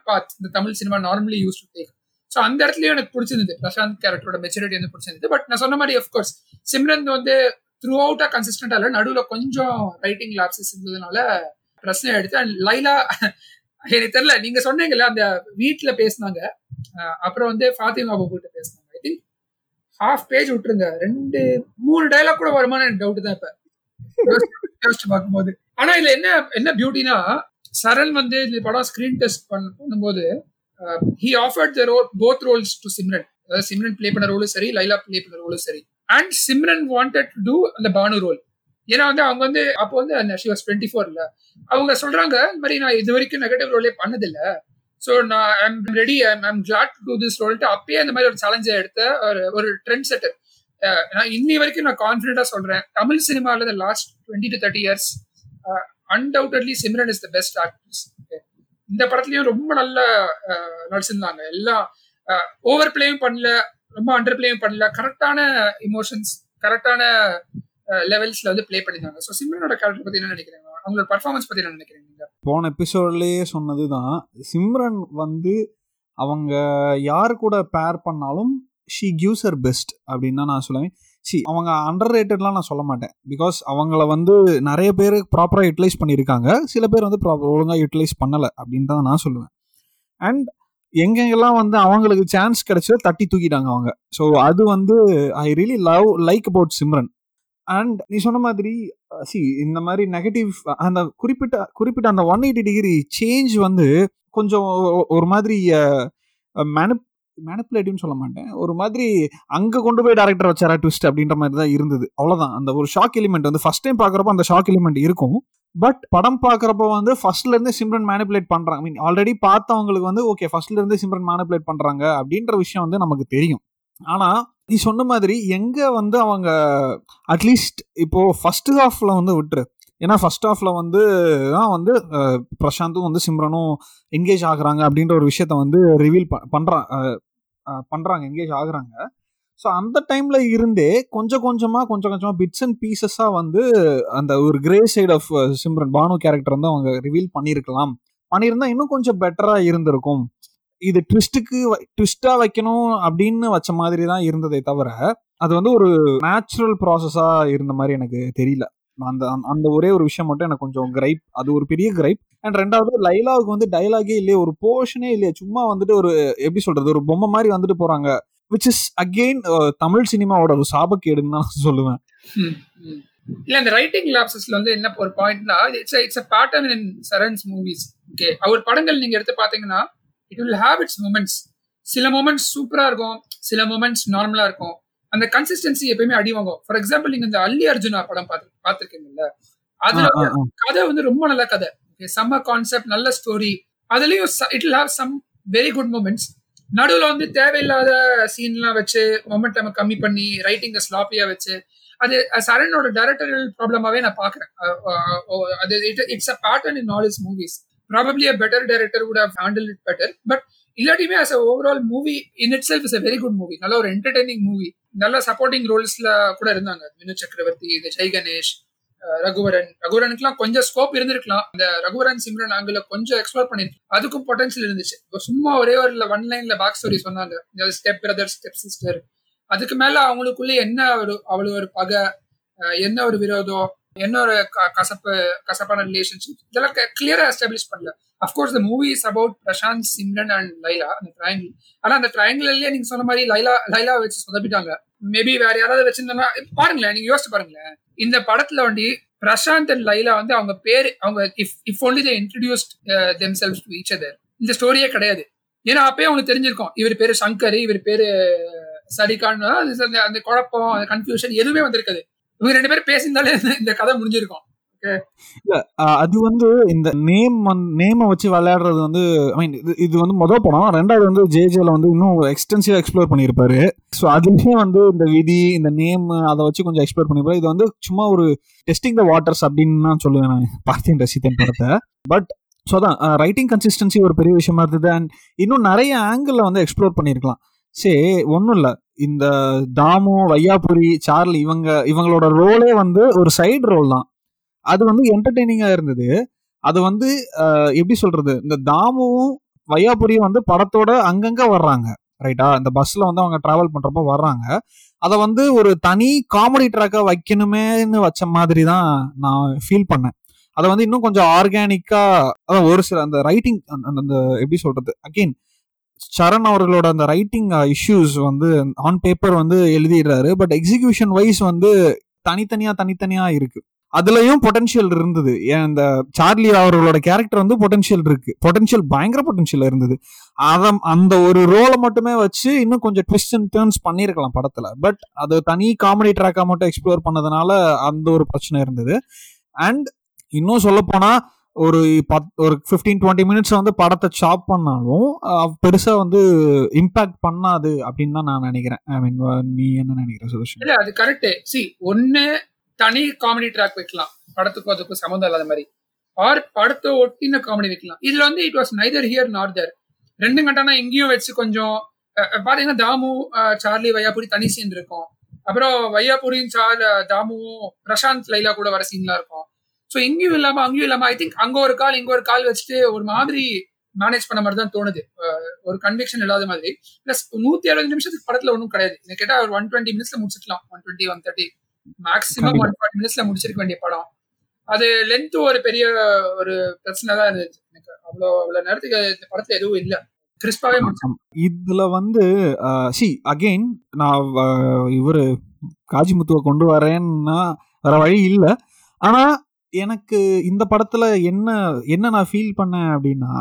path இந்த Tamil cinema normally use to take so அந்த இடத்துலயும் எனக்கு பிடிச்சிருந்தது. பிரசாந்த் கேரக்டரோட மெச்சூரிட்டி வந்து பிடிச்சிருந்தது. பட் நான் சொன்ன மாதிரி அஃப்கோர்ஸ் சிம்ரன் வந்து த்ரூ அவுட்டா கன்சிஸ்டன்டா இல்ல நடுவில் கொஞ்சம் ரைட்டிங் லாப்சஸ் இருந்ததுனால பிரச்சனை எடுத்து அண்ட் லைலா எனக்கு தெரியல நீங்க சொன்னீங்கல்ல அந்த வீட்ல பேசினாங்க. அப்புறம் வந்து ஃபாத்திமா பாபு கிட்ட பேசினாங்க. ஐ திங்க் ஹாஃப் பேஜ் விட்டுருங்க. ரெண்டு மூணு டைலாக் கூட வருமானு எனக்கு டவுட் தான் இப்ப. யோசிச்சு பார்க்கும்போது. ஆனா இதுல என்ன என்ன பியூட்டினா சரண் வந்து இந்த படம் ஸ்கிரீன் டெஸ்ட் பண்ணும்போது he offered the role both roles to Simran அதாவது சிம்ரன் ப்ளே பண்ண ரோலும் சரி லைலா ப்ளே பண்ண ரோலும் சரி. And Simran wanted to do அந்த பானு ரோல் ஏன்னா வந்து அவங்க வந்து அப்போ வந்து அந்த ஷி வாஸ் டுவெண்ட்டி ஃபோர்ல அவங்க சொல்றாங்க இந்த மாதிரி நான் இது வரைக்கும் நெகட்டிவ் ரோலே பண்ணதில்ல. ஸோ நான் I'm ready I'm glad to do this ரோல்ட்டு அப்பயே அந்த மாதிரி ஒரு சேலஞ்சை எடுத்த ஒரு ஒரு ட்ரெண்ட் செட்டர் நான் இன்னி வரைக்கும் நான் கான்ஃபிடென்ட்டா சொல்றேன். தமிழ் சினிமாவில் last twenty to thirty years undoubtedly Simran is the best actress இந்த படத்துலயும் ரொம்ப நல்ல நடிச்சிருந்தாங்க. எல்லாம் ஓவர் பிளேயும் பண்ணல ரொம்ப அண்டர் பிளேயும் பண்ணல கரெக்டான இமோஷன்ஸ் கரெக்டான லெவல்ஸ்ல வந்து ப்ளே பண்ணிருந்தாங்க ஸோ சிம்ரனோட கேரக்டர் பத்தி என்ன நினைக்கிறீங்க? அவங்களோட பர்ஃபார்மன்ஸ் பத்தி என்ன நினைக்கிறீங்க போன எபிசோட்லயே சொன்னதுதான் சிம்ரன் வந்து அவங்க யார் கூட பேர் பண்ணாலும் ஷீ கிவ்ஸ் ஹர் பெஸ்ட் அப்படின்னு தான் நான் சொல்லுவேன். சி அவங்க அண்டர் ரேட்டட்லாம் நான் சொல்ல மாட்டேன். பிகாஸ் அவங்கள வந்து நிறைய பேர் ப்ராப்பராக யூட்டிலைஸ் பண்ணியிருக்காங்க சில பேர் வந்து ப்ராப்பர் ஒழுங்காக யூட்டிலைஸ் பண்ணலை அப்படின்னு தான் நான் சொல்லுவேன். அண்ட் எங்கெங்கெல்லாம் வந்து அவங்களுக்கு சான்ஸ் கிடைச்சதோ தட்டி தூக்கிட்டாங்க அவங்க. ஸோ அது வந்து I really love like about Simran and நீ சொன்ன மாதிரி சி இந்த மாதிரி நெகட்டிவ் அந்த குறிப்பிட்ட குறிப்பிட்ட அந்த ஒன் எயிட்டி டிகிரி சேஞ்ச் வந்து கொஞ்சம் ஒரு மாதிரி மேனப் மேனிப்புலேட்டிவ்னு சொல்ல மாட்டேன். ஒரு மாதிரி அங்கே கொண்டு போய் டேரக்டர் வச்சாரா ட்விஸ்ட் அப்படின்ற மாதிரி தான் இருந்தது. அவ்வளோதான் அந்த ஒரு ஷாக் எலிமெண்ட் வந்து ஃபர்ஸ்ட் டைம் பார்க்குறப்ப அந்த ஷாக் எலிமெண்ட் இருக்கும். பட் படம் பார்க்குறப்ப வந்து ஃபர்ஸ்ட்லேருந்து சிம்ரன் மேனிப்புலேட் பண்றாங்க மீன் ஆல்ரெடி பார்த்தவங்களுக்கு வந்து ஓகே ஃபர்ஸ்ட்லேருந்து சிம்ரன் மேனிப்புலேட் பண்ணுறாங்க அப்படின்ற விஷயம் வந்து நமக்கு தெரியும். ஆனால் நீ சொன்ன மாதிரி எங்கே வந்து அவங்க அட்லீஸ்ட் இப்போது ஃபர்ஸ்ட் ஹாஃப்ல வந்து விட்டுரு. ஏன்னா ஃபர்ஸ்ட் ஆஃப்ல வந்து தான் வந்து பிரசாந்தும் வந்து சிம்ரனும் என்கேஜ் ஆகுறாங்க அப்படின்ற ஒரு விஷயத்த வந்து ரிவீல் பண்ணுறாங்க பண்ணுறாங்க என்கேஜ் ஆகுறாங்க. ஸோ அந்த டைமில் இருந்தே கொஞ்சம் கொஞ்சமாக கொஞ்சம் கொஞ்சமாக பிட்ஸ் அண்ட் பீசஸாக வந்து அந்த ஒரு grey side of Simran Bhanu character வந்து அவங்க ரிவீல் பண்ணியிருக்கலாம் பண்ணியிருந்தா இன்னும் கொஞ்சம் பெட்டராக இருந்திருக்கும். இது ட்விஸ்ட்டுக்கு ட்விஸ்ட்டாக வைக்கணும் அப்படின்னு வச்ச மாதிரி தான் இருந்ததே தவிர அது வந்து ஒரு நேச்சுரல் ப்ராசஸாக இருந்த மாதிரி எனக்கு தெரியல. அந்த அந்த- அந்த ஒரே ஒரு விஷயம் மட்டும் எனக்கு கொஞ்சம் கிரைப் அது ஒரு பெரிய கிரைப் அண்ட் ரெண்டாவது லைலாவுக்கு வந்து டைலாகே இல்லையே ஒரு போர்ஷனே இல்லையா. சும்மா வந்துட்டு ஒரு எப்படி சொல்றது ஒரு பொம்மை மாதிரி வந்துட்டு போறாங்க. விச் இஸ் அகெயின் தமிழ் சினிமாவோட ஒரு சாபக்கேடுன்னு தான் சொல்லுவேன். இல்ல இந்த ரைட்டிங் லாப்சஸ்ல வந்து என்ன ஒரு பாயிண்ட்னா it's it's a pattern in Saran's movies okay அவர் படங்கள் நீங்க எடுத்து பாத்தீங்கன்னா it will have its moments சில மூமெண்ட்ஸ் சூப்பரா இருக்கும் சில மூமெண்ட்ஸ் நார்மலா இருக்கும். அந்த கன்சிஸ்டன்சி எப்பயுமே அடி வாங்கும். ஃபார் எக்ஸாம்பிள் நீங்க இந்த அல்லி அர்ஜுனா படம் பார்த்து பார்த்துருக்கீங்கல்ல அதுல. கதை வந்து ரொம்ப நல்ல கதை. செம்ம கான்செப்ட் நல்ல ஸ்டோரி அதுலயும் it have some very good moments நடுவுல வந்து தேவையில்லாத சீன்லாம் வச்சு மொமெண்டம் கம்மி பண்ணி ரைட்டிங்க ஸ்லாப்பியா வச்சு அது சரனோட டைரக்டரல் ப்ராப்ளமாவே நான் பாக்குறேன். அது it's a pattern in all his movies probably a better director would have handled it better but இல்லாட்டியுமே as overall movie in itself is a very good movie நல்ல ஒரு என்டர்டைனிங் மூவி நல்ல சப்போர்ட்டிங் ரோல்ஸ்ல கூட இருந்தாங்க. வினு சக்கரவர்த்தி இந்த ஜெய் கணேஷ் ரகுவரன். ரகுவரனுக்குலாம் கொஞ்சம் ஸ்கோப் இருந்திருக்கலாம். இந்த ரகுவரன் சிம்ரன் ஆங்கில கொஞ்சம் எக்ஸ்ப்ளோர் பண்ணிருக்கலாம். அதுக்கும் பொட்டன்ஷியல் இருந்துச்சு. இப்போ சும்மா ஒரே ஒரு ஒன் லைன்ல பேக் ஸ்டோரி சொன்னாங்க. ஸ்டெப் பிரதர் ஸ்டெப் சிஸ்டர் அதுக்கு மேல அவங்களுக்குள்ள என்ன ஒரு அவ்வளோ ஒரு பகை என்ன ஒரு விரோதம்? என்ன ஒரு க- கசப்பு கசப்பான ரிலேஷன்ஷிப் இதெல்லாம் கிளியரா எஸ்டாப்ளிஷ் பண்ணல. Of course the movie is about Prashanth Simran and Laila அந்த ட்ரையாங்கிள் ஆனா அந்த ட்ரையாங்கிள்லயே நீங்க சொன்ன மாதிரி லைலா லைலா வச்சு சொதப்பிட்டாங்க. மேபி வேற யாராவது வச்சிருந்தோம்னா பாருங்களேன் நீங்க யோசிச்சு பாருங்களேன். இந்த படத்துல வண்டி பிரசாந்த் அண்ட் லைலா வந்து அவங்க பேர் அவங்க if if only they introduced themselves to each other இந்த ஸ்டோரியே கிடையாது. ஏன்னா அப்பயே அவங்களுக்கு தெரிஞ்சிருக்கும். இவர் பேரு சங்கர் இவர் பேரு சரிகான் அந்த- அந்த குழப்பம் அந்த கன்ஃபியூஷன் எதுவுமே வந்திருக்காது. இவங்க ரெண்டு பேரும் பேசியிருந்தாலே இந்த- கதை முடிஞ்சிருக்கும். இல்ல அது வந்து இந்த நேம் நேமை வச்சு விளையாடுறது வந்து ஐ மீன் இது இது வந்து மொதல் படம். ரெண்டாவது வந்து ஜேஜேல வந்து இன்னும் எக்ஸ்டென்சிவா எக்ஸ்ப்ளோர் பண்ணியிருப்பாரு. ஸோ அதுலயே வந்து இந்த விதி இந்த நேம் அதை வச்சு கொஞ்சம் எக்ஸ்ப்ளோர் பண்ணியிருப்பாரு. இது வந்து சும்மா ஒரு டெஸ்டிங் த வாட்டர்ஸ் அப்படின்னு நான் சொல்லுவேன் நான். பார்த்தேன் ரசித்தேன் படத்தை. பட் ஸோ அதான் ரைட்டிங் கன்சிஸ்டன்சி ஒரு பெரிய விஷயமா இருந்தது. அண்ட் இன்னும் நிறைய ஆங்கிள் வந்து எக்ஸ்ப்ளோர் பண்ணியிருக்கலாம். சரி ஒன்றும் இல்லை. இந்த தாமு வையாபுரி சார்லி இவங்க இவங்களோட ரோலே வந்து ஒரு சைடு ரோல் தான். அது வந்து என்டர்டெய்னிங்காக இருந்தது. அது வந்து எப்படி சொல்றது? இந்த தாமுவும் வையாபுரியும் வந்து படத்தோட அங்கங்க வர்றாங்க. ரைட்டா இந்த பஸ்ல வந்து அவங்க டிராவல் பண்றப்போ வர்றாங்க. அதை வந்து ஒரு தனி காமெடி ட்ராக்கா வைக்கணுமேன்னு வச்ச மாதிரி தான் நான் ஃபீல் பண்ணேன். அதை வந்து இன்னும் கொஞ்சம் ஆர்கானிக்கா அதான் ஒரு சில அந்த ரைட்டிங் அந்த எப்படி சொல்றது? அகெயின் சரண் அவர்களோட அந்த ரைட்டிங் இஷ்யூஸ் வந்து ஆன் பேப்பர் வந்து எழுதிடுறாரு. பட் எக்ஸிகியூஷன் வைஸ் வந்து தனித்தனியா தனித்தனியா இருக்கு. அதுலயும் பொட்டன்ஷியல் இருந்தது. ஏன் இந்த சார்லி அவர்களோட கேரக்டர் வந்து பொட்டன்ஷியல் இருக்கு. பொட்டன்ஷியல் பயங்கர பொட்டன்ஷியல் இருந்தது. அதை அந்த ஒரு ரோலை மட்டுமே வச்சு இன்னும் கொஞ்சம் ட்விஸ்ட் அண்ட் டேர்ன்ஸ் பண்ணியிருக்கலாம் படத்துல. பட் அது தனி காமெடி ட்ராக்கா மட்டும் எக்ஸ்ப்ளோர் பண்ணதுனால அந்த ஒரு பிரச்சனை இருந்தது. அண்ட் இன்னும் சொல்ல போனா ஒரு பத் ஒரு ஃபிஃப்டீன் டுவெண்ட்டி மினிட்ஸ் வந்து படத்தை ஷாப் பண்ணாலும் பெருசாக வந்து இம்பாக்ட் பண்ணாது அப்படின்னு தான் நான் நினைக்கிறேன். ஐ மீன் நீ என்ன நினைக்கிற சுதர்ஷன்? இல்லை அது கரெக்டு சி ஒன்று தனி காமெடி ட்ராக் வைக்கலாம். படத்துக்கும் அதுக்கும் சம்மந்தம் இல்லாத மாதிரி. ஆர் படத்தை ஒட்டின காமெடி வைக்கலாம். இதில் வந்து இட் வாஸ் நைதர் ஹியர் நார் தேர் ரெண்டு கண்டானா இங்கேயும் வச்சு கொஞ்சம் பார்த்தீங்கன்னா தாமு சார்லி வையாபுரி தனி சீன் இருக்கும். அப்புறம் வையாபுரியும் சார் தாமுவும் பிரசாந்த் லைலா கூட வர சீன்லாம் இருக்கும். ஸோ இங்கேயும் இல்லாம அங்கேயும் இல்லாம ஐ திங்க் அங்க ஒரு கால் இங்க ஒரு கால் வச்சுட்டு ஒரு மாதிரி மேனேஜ் பண்ண மாதிரி தான் தோணுது. ஒரு கன்விக்ஷன் இல்லாத மாதிரி. பிளஸ் நூத்தி அறுபது நிமிஷத்துக்கு படத்துல ஒன்றும் கிடையாது. என்ன கேட்டா ஒரு ஒன் டுவெண்ட்டி மினிட்ஸ்ல முடிச்சிக்கலாம் one twenty one thirty maximum. One forty மினிட்ஸ்ல முடிச்சிருக்க வேண்டிய படம். அது லென்த் ஒரு பெரிய ஒரு பிரச்சனை தான் இருந்துச்சு எனக்கு அவ்வளோ அவ்வளோ நேரத்துக்கு இந்த படத்துல எதுவும் இல்ல. கிறிஸ்பாவே முடிச்சேன் இதுல வந்து சி அகெயின் நான் இவரு காஜிமுத்துவை கொண்டு வரேன்னா வேற வழி இல்லை. ஆனா எனக்கு இந்த படத்தில் என்ன என்ன நான் ஃபீல் பண்ணேன் அப்படின்னா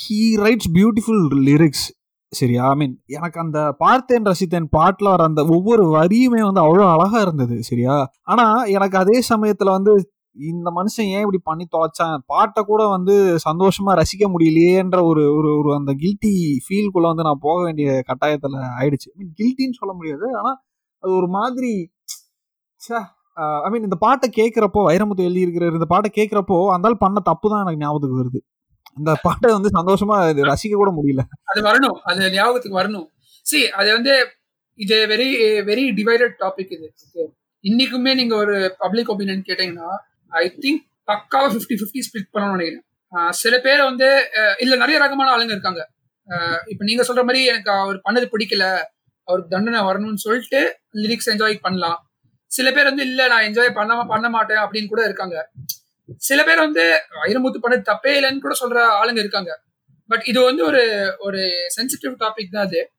ஹீ ரைட்ஸ் பியூட்டிஃபுல் லிரிக்ஸ் சரியா? ஐ மீன் எனக்கு அந்த பார்த்தேன் ரசித்தேன் பாட்டில் வர அந்த ஒவ்வொரு வரியுமே வந்து அவ்வளோ அழகாக இருந்தது சரியா? ஆனால் எனக்கு அதே சமயத்தில் வந்து இந்த மனுஷன் ஏன் இப்படி பண்ணி தொலைச்சான்? பாட்டை கூட வந்து சந்தோஷமா ரசிக்க முடியலையேன்ற ஒரு ஒரு ஒரு அந்த கில்ட்டி ஃபீல்குள்ள வந்து நான் போக வேண்டிய கட்டாயத்தில் ஆயிடுச்சு. மீன் கில்ட்டின்னு சொல்ல முடியாது ஆனால் அது ஒரு மாதிரி ஐ மீன் இந்த பாட்டை கேட்குறப்போ வைரமுத்து எழுதி இருக்கிற இந்த பாட்டை கேட்குறப்போ அந்தாலும் பண்ண தப்பு தான் எனக்கு ஞாபகத்துக்கு வருது. இந்த பாட்டை வந்து சந்தோஷமா ரசிக்க கூட முடியல. அது வரணும். அது ஞாபகத்துக்கு வரணும். சி அது வந்து இது வெரி வெரி டிவைடட் டாபிக் இது. இன்னைக்குமே நீங்க ஒரு பப்ளிக் ஒப்பீனியன் கேட்டீங்கன்னா ஐ திங்க் பக்காவா ஃபிஃப்டி ஃபிஃப்டி ஸ்பிளிட் பண்ணணும்னு நினைக்கிறேன். சில பேர் வந்து இல்ல நிறைய ரகமான ஆளுங்க இருக்காங்க. ஆஹ் இப்ப நீங்க சொல்ற மாதிரி எனக்கு அவர் பண்ணது பிடிக்கல. அவருக்கு தண்டனை வரணும்னு சொல்லிட்டு லிரிக்ஸ் என்ஜாய் பண்ணலாம். சில பேர் வந்து இல்ல நான் என்ஜாய் பண்ண பண்ண மாட்டேன் அப்படின்னு கூட இருக்காங்க. சில பேர் வந்து வைரமுத்து பண்ணது தப்பே இல்லைன்னு கூட சொல்ற ஆளுங்க இருக்காங்க. பட் இது வந்து ஒரு ஒரு சென்சிட்டிவ் டாபிக் தான் அது.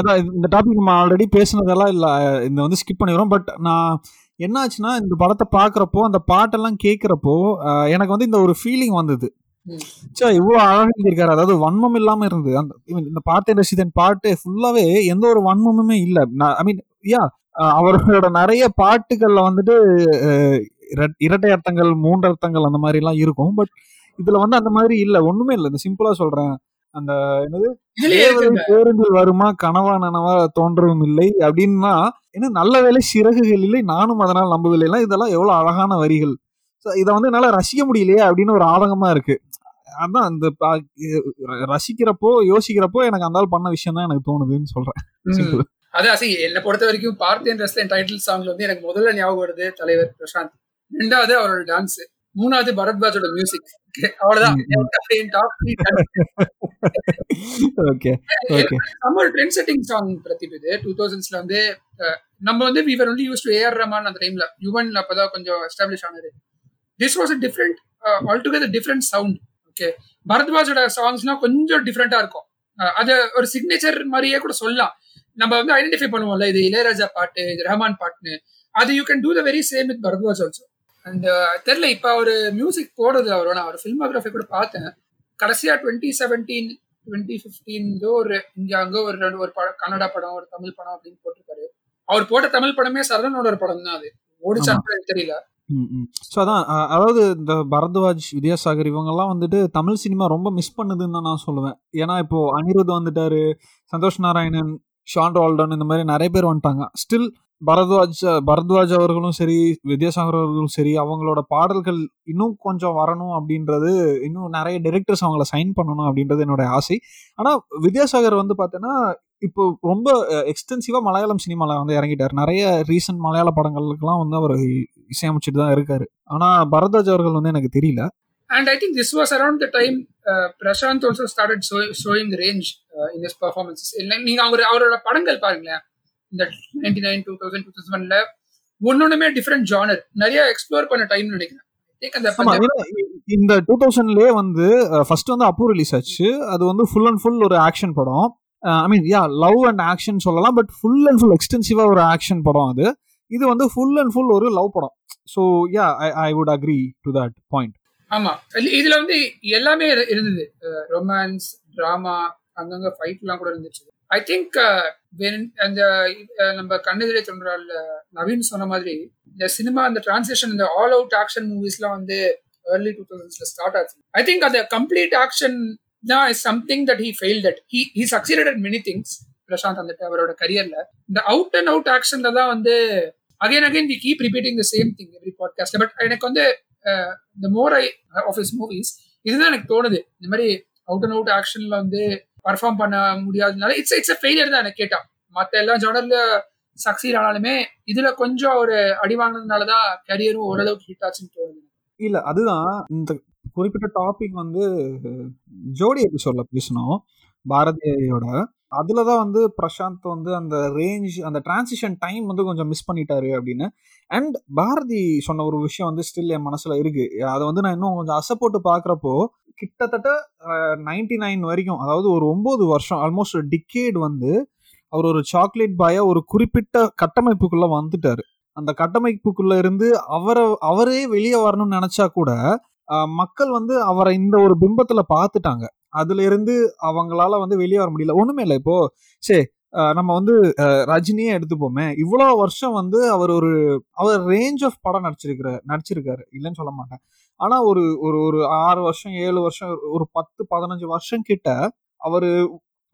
அதான் இது- இந்த டாபிக் நம்ம ஆல்ரெடி பேசுனதெல்லாம் இல்ல. இந்த வந்து ஸ்கிப் பண்ணிடுறோம். பட் நான் என்ன ஆச்சுன்னா இந்த படத்தை பார்க்குறப்போ அந்த பாட்டெல்லாம் கேட்குறப்போ எனக்கு வந்து இந்த ஒரு ஃபீலிங் வந்தது. சே இவ்வளோ அழகாக எழுதியிருக்காரு. அதாவது வன்மம் இல்லாமல் இருந்தது. அந்த இந்த பாட்டு ரசிதன் பாட்டு ஃபுல்லாவே எந்த ஒரு வன்மமுமே இல்லை. ஐ மீன் யா அவரோட நிறைய பாட்டுகள்ல வந்துட்டு இரட்டை அர்த்தங்கள் மூன்று அர்த்தங்கள் அந்த மாதிரி எல்லாம் இருக்கும். பட் இதுல வந்து அந்த மாதிரி இல்ல. ஒண்ணுமே இல்லை. இந்த சிம்பிளா சொல்றேன். அந்த என்னது? பேருந்தில் வருமா? கனவா நனவா? தோன்றவும் இல்லை. அப்படின்னா என்ன நல்ல வேலை சிறகுகள் இல்லை. நானும் அதனால் நம்பவில்லை. எல்லாம் இதெல்லாம் எவ்வளவு அழகான வரிகள். So, இதை வந்து என்னால ரசிக்க முடியலையே அப்படின்னு ஒரு ஆதங்கமா இருக்கு. அதான் இந்த ரசிக்கிறப்போ யோசிக்கிறப்போ எனக்கு அந்த பண்ண விஷயம் தான் எனக்கு தோணுதுன்னு சொல்றேன். அதான் சி என்னை பொறுத்த வரைக்கும் பார்த்தேன் ரஸ்தன் டைட்டில் சாங்ல வந்து எனக்கு முதல்ல ஞாபகம் வருது தலைவர் பிரசாந்த். ரெண்டாவது அவரோட டான்ஸ் மூணாவது பரத்வாஜோட மியூசிக் அவ்வளவுதான். ஒரு ட்ரெண்ட் செட்டிங் சாங் பிரதீப் இது டூ தௌசண்ட்ஸ்ல வந்து நம்ம வந்து we were only used to AR Rahman அந்த டைம்ல யுவன் அப்பதான் கொஞ்சம் எஸ்டாப்ளிஷ் ஆனது. This was a different altogether different sound okay பரத்வாஜோட சாங்ஸ்லாம் கொஞ்சம் டிஃப்ரெண்டா இருக்கும். அது ஒரு சிக்னேச்சர் மாதிரியே கூட சொல்லலாம். நம்ம வந்து ஐடென்டிஃபை பண்ணுவோம்ல இது இளையராஜா பாட்டு இது ரஹ்மான் பாட்டுன்னு. அது you can do the very same with Bharadwaj also and தெரியல இப்ப ஒரு மியூசிக் போடுது அவரோட நான் ஒரு ஃபில்மோகிராஃபி கூட பார்த்தேன். கடைசியா டுவெண்ட்டி செவன்டீன் டுவெண்ட்டி ஃபிஃப்டீன் ஒரு இங்க அங்க ஒரு ரெண்டு ஒரு படம் கன்னடா படம் ஒரு தமிழ் படம் அப்படின்னு போட்டிருக்காரு. அவர் போட்ட தமிழ் படமே சரவணனோட ஒரு படம் தான் அது. ஓடிச்சான்னு தெரியல. ஸோ அதான் அதாவது இந்த பரத்வாஜ் வித்யாசாகர் இவங்கெல்லாம் வந்துட்டு தமிழ் சினிமா ரொம்ப மிஸ் பண்ணுதுன்னு தான் நான் சொல்லுவேன். ஏன்னா இப்போ அனிருத் வந்துட்டாரு சந்தோஷ் நாராயணன் ஷான் ரால்டன் இந்த மாதிரி நிறைய பேர் வந்துட்டாங்க. ஸ்டில் பரத்வாஜ் பரத்வாஜ் அவர்களும் சரி வித்யாசாகர் அவர்களும் சரி அவங்களோட பாடல்கள் இன்னும் கொஞ்சம் வரணும் அப்படின்றது இன்னும் நிறைய டைரக்டர்ஸ் அவங்கள சைன் பண்ணணும் அப்படின்றது என்னோட ஆசை. ஆனால் வித்யாசாகர் வந்து பார்த்தீங்கன்னா இப்போ ரொம்ப எக்ஸ்டென்சிவாக மலையாளம் சினிமாவில் வந்து இறங்கிட்டார். நிறைய ரீசன்ட் மலையாள படங்களுக்கெல்லாம் வந்து அவர் இசையமைச்சிட்டு தான் இருக்காரு. ஆனால் பரத்வாஜ் அவர்கள் வந்து எனக்கு தெரியல. And I think this was around the time Prashanth also started showing range in this performances நீங்க அவர் அவரோட படங்கள் பாருங்களேன். இந்த ninety nine two thousand two thousand ஒன்ல ஒன்னொன்னுமே டிஃப்ரெண்ட் ஜானர் நிறைய எக்ஸ்ப்ளோர் பண்ண டைம்னு நினைக்கிறேன். Think இந்த டூ தௌசண்ட்லயே வந்து ஃபர்ஸ்ட் வந்து அப்போ ரிலீஸ் ஆச்சு. அது வந்து ஃபுல் அண்ட் ஃபுல் ஒரு ஆக்ஷன் படம். I mean yeah love and action சொல்லலாம் பட் ஃபுல் அண்ட் ஃபுல் எக்ஸ்டென்சிவா ஒரு ஆக்ஷன் படம் அது. இது வந்து ஃபுல் அண்ட் ஃபுல் ஒரு லவ் படம். So yeah I I would agree to that point ஆமா. இதுல வந்து எல்லாமே இரு- இருந்தது. ரொமான்ஸ் டிராமா அங்கங்க ஃபைட் எல்லாம் கூட இருந்துச்சு. ஐ திங்க் அந்த நம்ம கண்ணெதிரே தோன்றால் நவீன் சொன்ன மாதிரி இந்த சினிமா அந்த டிரான்சிஷன் இந்த ஆல் அவுட் ஆக்ஷன் மூவிஸ்லாம் வந்து ஏர்லி டூ தௌசண்ட்ஸ்ல ஸ்டார்ட் ஆச்சு. ஐ திங்க் அந்த கம்ப்ளீட் ஆக்ஷன் தான் is something that he fail that he he succeeded at many things Prashanth அந்த அவரோட கரியர்ல இந்த அவுட் அண்ட் அவுட் ஆக்ஷன்ல தான் வந்து again again we keep repeating the same thing every podcast but எனக்கு வந்து இந்த more I of his movies இதுதான் எனக்கு தோணுது. இந்த மாதிரி அவுட் அண்ட் அவுட் ஆக்ஷன்ல வந்து பர்ஃபார்ம் பண்ண முடியாததுனால இட்ஸ் இட்ஸ் ஃபெயிலியர் தான் எனக்கு கேட்டான் மற்ற எல்லா ஜானர்ல சக்சீட் ஆனாலுமே இதுல கொஞ்சம் ஒரு அடி வாங்கினதுனால தான் கரியரும் ஓரளவுக்கு ஹிட் ஆச்சுன்னு தோணுது. இல்ல அதுதான் இந்த குறிப்பிட்ட டாபிக் வந்து ஜோடி எபிசோட்ல பேசணும். பாரதியோட அதில் தான் வந்து பிரசாந்த் வந்து அந்த ரேஞ்ச் அந்த டிரான்சிஷன் டைம் வந்து கொஞ்சம் மிஸ் பண்ணிட்டாரு அப்படின்னு. அண்ட் பாரதி சொன்ன ஒரு விஷயம் வந்து ஸ்டில் என் மனசில் இருக்குது அதை வந்து நான் இன்னும் கொஞ்சம் அசப்போட்டு பார்க்குறப்போ கிட்டத்தட்ட நைன்டி நைன் வரைக்கும் அதாவது ஒரு ஒம்பது வருஷம் ஆல்மோஸ்ட் டிக்கேட் வந்து அவர் ஒரு சாக்லேட் பாயா ஒரு குறிப்பிட்ட கட்டமைப்புக்குள்ளே வந்துட்டார். அந்த கட்டமைப்புக்குள்ளே இருந்து அவரை அவரே வெளியே வரணும்னு நினச்சா கூட மக்கள் வந்து அவரை இந்த ஒரு பிம்பத்தில் பார்த்துட்டாங்க. அதுல இருந்து அவங்களால வந்து வெளியே வர முடியல. ஒண்ணுமே இல்லை. இப்போ சே நம்ம வந்து ரஜினியே எடுத்துப்போமே. இவ்வளோ வருஷம் வந்து அவர் ஒரு அவர் ரேஞ்ச் ஆஃப் படம் நடிச்சிருக்கிற நடிச்சிருக்காரு. இல்லைன்னு சொல்ல மாட்டேன். ஆனால் ஒரு ஒரு ஒரு ஆறு வருஷம் ஏழு வருஷம் ஒரு பத்து பதினஞ்சு வருஷம் கிட்ட அவர்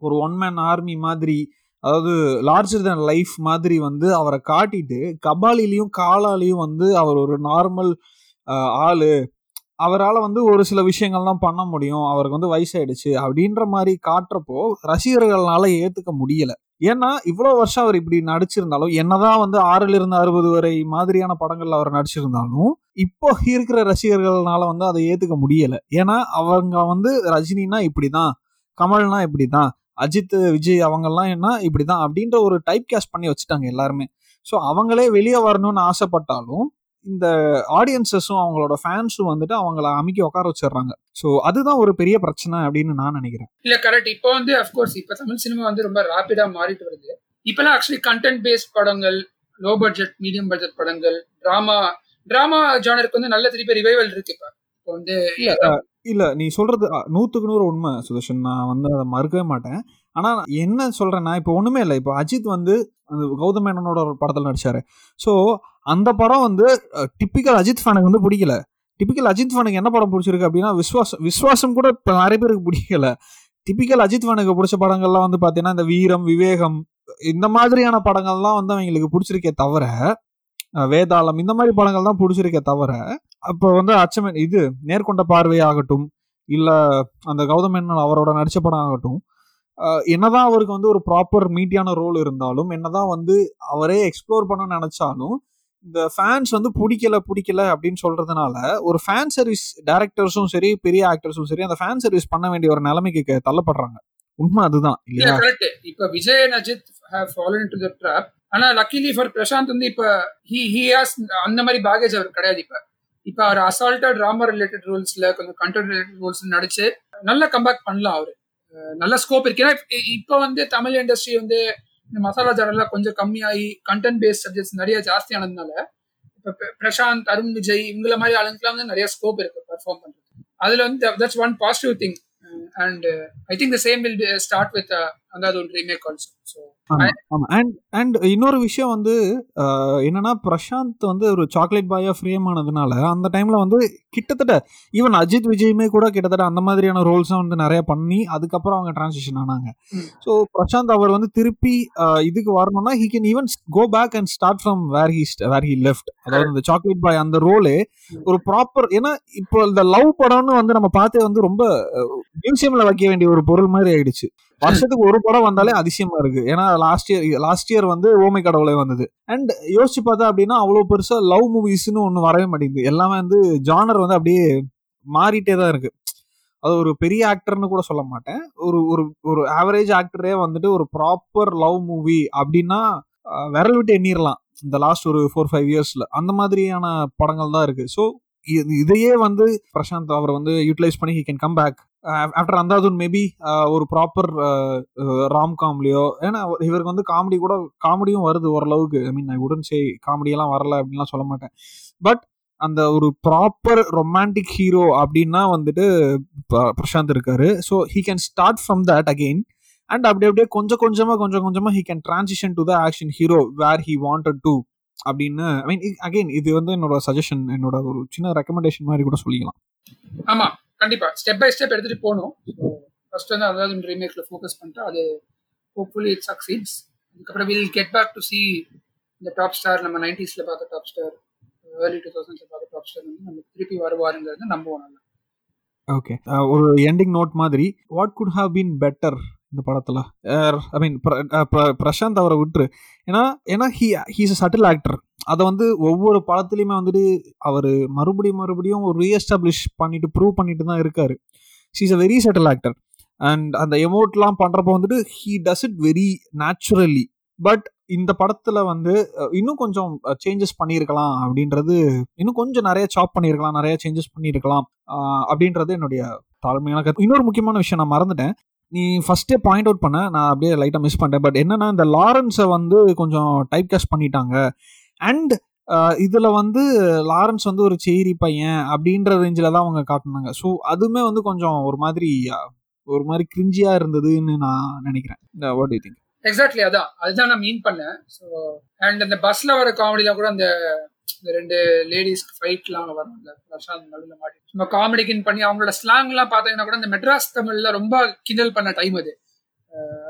ஒரு ஒன் மேன் ஆர்மி மாதிரி அதாவது லார்ஜர் தன் லைஃப் மாதிரி வந்து அவரை காட்டிட்டு கபாலிலையும் காலாலையும் வந்து அவர் ஒரு நார்மல் ஆளு அவரால் வந்து ஒரு சில விஷயங்கள் தான் பண்ண முடியும். அவருக்கு வந்து வயசாயிடுச்சு அப்படின்ற மாதிரி காட்டுறப்போ ரசிகர்களால் ஏற்றுக்க முடியலை. ஏன்னா இவ்வளோ வருஷம் அவர் இப்படி நடிச்சிருந்தாலும் என்னதான் வந்து ஆறுல இருந்து அறுபது வரை மாதிரியான படங்கள்ல அவர் நடிச்சிருந்தாலும் இப்போ இருக்கிற ரசிகர்கள்னால வந்து அதை ஏத்துக்க முடியல. ஏன்னா அவங்க வந்து ரஜினினா இப்படிதான் கமல்னா இப்படிதான் அஜித் விஜய் அவங்கெல்லாம் என்ன இப்படிதான் அப்படின்ற ஒரு டைப் கேஸ்ட் பண்ணி வச்சுட்டாங்க எல்லாருமே. ஸோ அவங்களே வெளியே வரணும்னு ஆசைப்பட்டாலும் இந்த ஆடியன்சஸும் அவங்களோட ஃபேன்ஸும் வந்துட்டு அவங்கள அமைக்கி உட்கார வச்சிடுறாங்க. ஸோ அதுதான் ஒரு பெரிய பிரச்சனை அப்படின்னு நான் நினைக்கிறேன். இல்ல கரெக்ட் இப்போ வந்து அஃப்கோர்ஸ் இப்ப தமிழ் சினிமா வந்து ரொம்ப ரேபிடா மாறிட்டு வருது. இப்பெல்லாம் ஆக்சுவலி கண்டென்ட் பேஸ்ட் படங்கள் லோ பட்ஜெட் மீடியம் பட்ஜெட் படங்கள் டிராமா டிராமா ஜானருக்கு வந்து நல்ல திருப்பி ரிவைவல் இருக்கு இப்ப. இப்போ வந்து இல்லை நீ சொல்கிறது நூற்றுக்கு நூறு உண்மை சுதர்ஷன். நான் வந்து அதை மறுக்கவே மாட்டேன். ஆனால் என்ன சொல்கிறேன்னா இப்போ ஒன்றுமே இல்லை. இப்போ அஜித் வந்து அந்த கௌதம் மேனனோட ஒரு நடித்தார் ஸோ அந்த படம் வந்து டிப்பிக்கல் அஜித் ஃபேனுக்கு வந்து பிடிக்கல. டிப்பிக்கல் அஜித் ஃபேனுக்கு என்ன படம் பிடிச்சிருக்கு அப்படின்னா விஸ்வாசம் விஸ்வாசம் கூட இப்போ நிறைய பேருக்கு பிடிக்கல. டிப்பிக்கல் அஜித் ஃபேனுக்கு பிடிச்ச படங்கள்லாம் வந்து பார்த்தீங்கன்னா இந்த வீரம் விவேகம் இந்த மாதிரியான படங்கள்லாம் வந்து அவங்களுக்கு பிடிச்சிருக்கே தவிர வேதாளம் இந்த மாதிரி படங்கள் தான் பிடிச்சிருக்கே தவிர அப்போ வந்து அச்சமேன் இது நேர்கொண்ட பார்வையாகட்டும் இல்ல அந்த கௌதம் மேனன் அவரோட நடிச்ச படம் ஆகட்டும் என்னதான் அவருக்கு வந்து ஒரு ப்ராப்பர் மீட்டியான ரோல் இருந்தாலும் என்னதான் வந்து அவரே எக்ஸ்ப்ளோர் பண்ண நினைச்சாலும் இந்த ஃபேன்ஸ் வந்து பிடிக்கல பிடிக்கல அப்படின்னு சொல்றதுனால ஒரு ஃபேன் சர்வீஸ் டேரக்டர்ஸும் சரி பெரிய ஆக்டர்ஸும் சரி அந்த ஃபேன் சர்வீஸ் பண்ண வேண்டிய ஒரு நிலைமைக்கு தள்ளப்படுறாங்க. உண்மை அதுதான் இல்லையா? இப்ப Vijay and Ajith have to the drop ஆனா லக்கிலி ஃபார் பிரசாந்த் வந்து இப்ப ஹி ஹி ஹாஸ் அந்த மாதிரி பேகேஜ் அவர் கிடையாது இப்ப. இப்ப அவர் அசால்ட்டா டிராமா ரிலேட்டட் ரோல்ஸ்ல கொஞ்சம் கண்டென்ட் ரிலேட்டட் ரோல்ஸ் நடிச்சு நல்ல கம்பேக் பண்ணலாம் அவரு. நல்ல ஸ்கோப் இருக்கு. ஏன்னா இப்ப- வந்து தமிழ் இண்டஸ்ட்ரி வந்து இந்த மசாலா ஜாரெல்லாம் கொஞ்சம் கம்மியாகி கண்டென்ட் பேஸ்ட் சப்ஜெக்ட்ஸ் நிறைய ஜாஸ்தி ஆனதுனால இப்ப பிரசாந்த் அருண் விஜய் இவங்கள மாதிரி ஆளுங்கெல்லாம் வந்து நிறைய ஸ்கோப் இருக்கு பெர்ஃபார்ம் பண்றது அதுல வந்து that's one positive thing and I think the same will start with ஒரு ரீமேக் ஆல்சோ அண்ட் அண்ட் இன்னொரு விஷயம் வந்து என்னன்னா பிரசாந்த் வந்து ஒரு சாக்லேட் பாயா ஃப்ரேம் ஆனதுனால அந்த டைம்ல வந்து கிட்டத்தட்ட ஈவன் அஜித் விஜயுமே கூட கிட்டத்தட்ட அந்த மாதிரியான ரோல்ஸும் வந்து நிறைய பண்ணி அதுக்கப்புறம் அவங்க டிரான்சிஷன் ஆனாங்க. ஸோ பிரசாந்த் அவர் வந்து திருப்பி இதுக்கு வரணும்னா he can even go back and start from where he where he left அதாவது இந்த சாக்லேட் பாய் அந்த ரோலே ஒரு ப்ராப்பர் ஏன்னா இப்போ இந்த லவ் படம்னு வந்து நம்ம பார்த்தே வந்து ரொம்ப மியூசியம்ல வைக்க வேண்டிய ஒரு பொருள் மாதிரி ஆயிடுச்சு. வருஷத்துக்கு ஒரு படம் வந்தாலே அதிசயமா இருக்கு. ஏன்னா லாஸ்ட் இயர் லாஸ்ட் இயர் வந்து ஓமை கடவுளே வந்தது. அண்ட் யோசிச்சு பார்த்தா அப்படின்னா அவ்வளவு பெருசா லவ் மூவிஸ்னு ஒண்ணு வரவே மாட்டேங்குது. எல்லாமே வந்து ஜானர் வந்து அப்படியே மாறிட்டே தான் இருக்கு. அது ஒரு பெரிய ஆக்டர்னு கூட சொல்ல மாட்டேன். ஒரு ஒரு ஒரு ஆவரேஜ் ஆக்டரே வந்துட்டு ஒரு ப்ராப்பர் லவ் மூவி அப்படின்னா விரல் விட்டு எண்ணிரலாம். இந்த லாஸ்ட் ஒரு ஃபோர் ஃபைவ் இயர்ஸ்ல அந்த மாதிரியான படங்கள் தான் இருக்கு. ஸோ இதையே வந்து பிரசாந்த் அவர் வந்து யூட்டிலைஸ் பண்ணி he can come back after Andhadhun maybe ஒரு ப்ராப்பர் ராம் காம்லியோ ஏன்னா இவருக்கு வந்து காமெடி கூட காமெடியும் வருது ஓரளவுக்கு. ஐ மீன் ஐ உடன் சே காமெடியெல்லாம் வரல அப்படின்லாம் சொல்ல மாட்டேன். பட் அந்த ஒரு ப்ராப்பர் ரொமான்டிக் ஹீரோ அப்படின்னா வந்துட்டு ப- பிரசாந்த் இருக்காரு. So he can start from that again and அப்படி அப்படியே கொஞ்சம் கொஞ்சமாக கொஞ்சம் கொஞ்சமாக he can transition to the action hero where he wanted to அப்படின்னு ஐ மீன் அகைன் இது வந்து என்னோட சஜஷன் என்னோட ஒரு சின்ன ரெக்கமெண்டேஷன் மாதிரி கூட சொல்லிக்கலாம். ஆமா. கண்டிப்பா. ஸ்டெப் பை ஸ்டெப் எடுத்துட்டு போகணும். ஃபர்ஸ்ட் வந்து அதாவது ரீமேக்ல ஃபோக்கஸ் பண்ணிட்டு அது ஹோப்ஃபுல்லி இட் சக்சீட்ஸ் அதுக்கப்புறம் will get back to see இந்த டாப் ஸ்டார் நம்ம நைன்டிஸ்ல பார்த்த டாப் ஸ்டார் ஏர்லி டூ தௌசண்ட்ஸ்ல பார்த்த டாப் ஸ்டார் வந்து நம்ம திருப்பி வருவாருங்கிறது நம்புவோம் நல்லா ஓகே ஒரு எண்டிங் நோட் மாதிரி what could have been better இந்த படத்தில்? ஐ மீன் பிரசாந்த் அவரை விட்டுரு. ஏன்னா ஏன்னா he he's a subtle actor அதை வந்து ஒவ்வொரு படத்துலையுமே வந்துட்டு அவர் மறுபடியும் மறுபடியும் ஒரு ரீஎஸ்டாப்ளிஷ் பண்ணிட்டு ப்ரூவ் பண்ணிட்டு தான் இருக்காரு. She's a very settle actor and அந்த எமோட்லாம் பண்ணுறப்போ வந்துட்டு he does it very naturally but இந்த படத்தில் வந்து இன்னும் கொஞ்சம் சேஞ்சஸ் பண்ணியிருக்கலாம் அப்படின்றது இன்னும் கொஞ்சம் நிறைய சாப் பண்ணியிருக்கலாம் நிறைய சேஞ்சஸ் பண்ணியிருக்கலாம் அப்படின்றது என்னுடைய தாழ்மையான கருத்து. இன்னொரு முக்கியமான விஷயம் நான் மறந்துட்டேன். நீ ஃபஸ்ட்டே பாயிண்ட் அவுட் பண்ண நான் அப்படியே லைட்டாக மிஸ் பண்ணிட்டேன். பட் என்னென்னா இந்த லாரன்ஸை வந்து கொஞ்சம் டைப் கேஸ்ட் பண்ணிட்டாங்க. அண்ட் இதுல வந்து லாரன்ஸ் வந்து ஒரு சேரி பையன் அப்படின்ற ரேஞ்சில் தான் அவங்க காட்டினாங்க. ஸோ அதுவுமே வந்து கொஞ்சம் ஒரு மாதிரி ஒரு மாதிரி கிரிஞ்சியா இருந்ததுன்னு நான் நினைக்கிறேன். வாட் யூ திங்க் எக்ஸாக்ட்லி அதான். அதுதான் நான் மீன் பண்ணேன். ஸோ அண்ட் அந்த பஸ்ல வர காமெடிலாம் கூட அந்த இந்த ரெண்டு லேடிஸ் ஃபைட்லாம் வரும் அந்த பிரசாந்த் நடுவில் மாட்டி. சும்மா காமெடிக்குன்னு பண்ணி அவங்களோட ஸ்லாங்லாம் பார்த்தீங்கன்னா கூட இந்த மெட்ராஸ் தமிழ்ல ரொம்ப கிண்டல் பண்ண டைம் அது.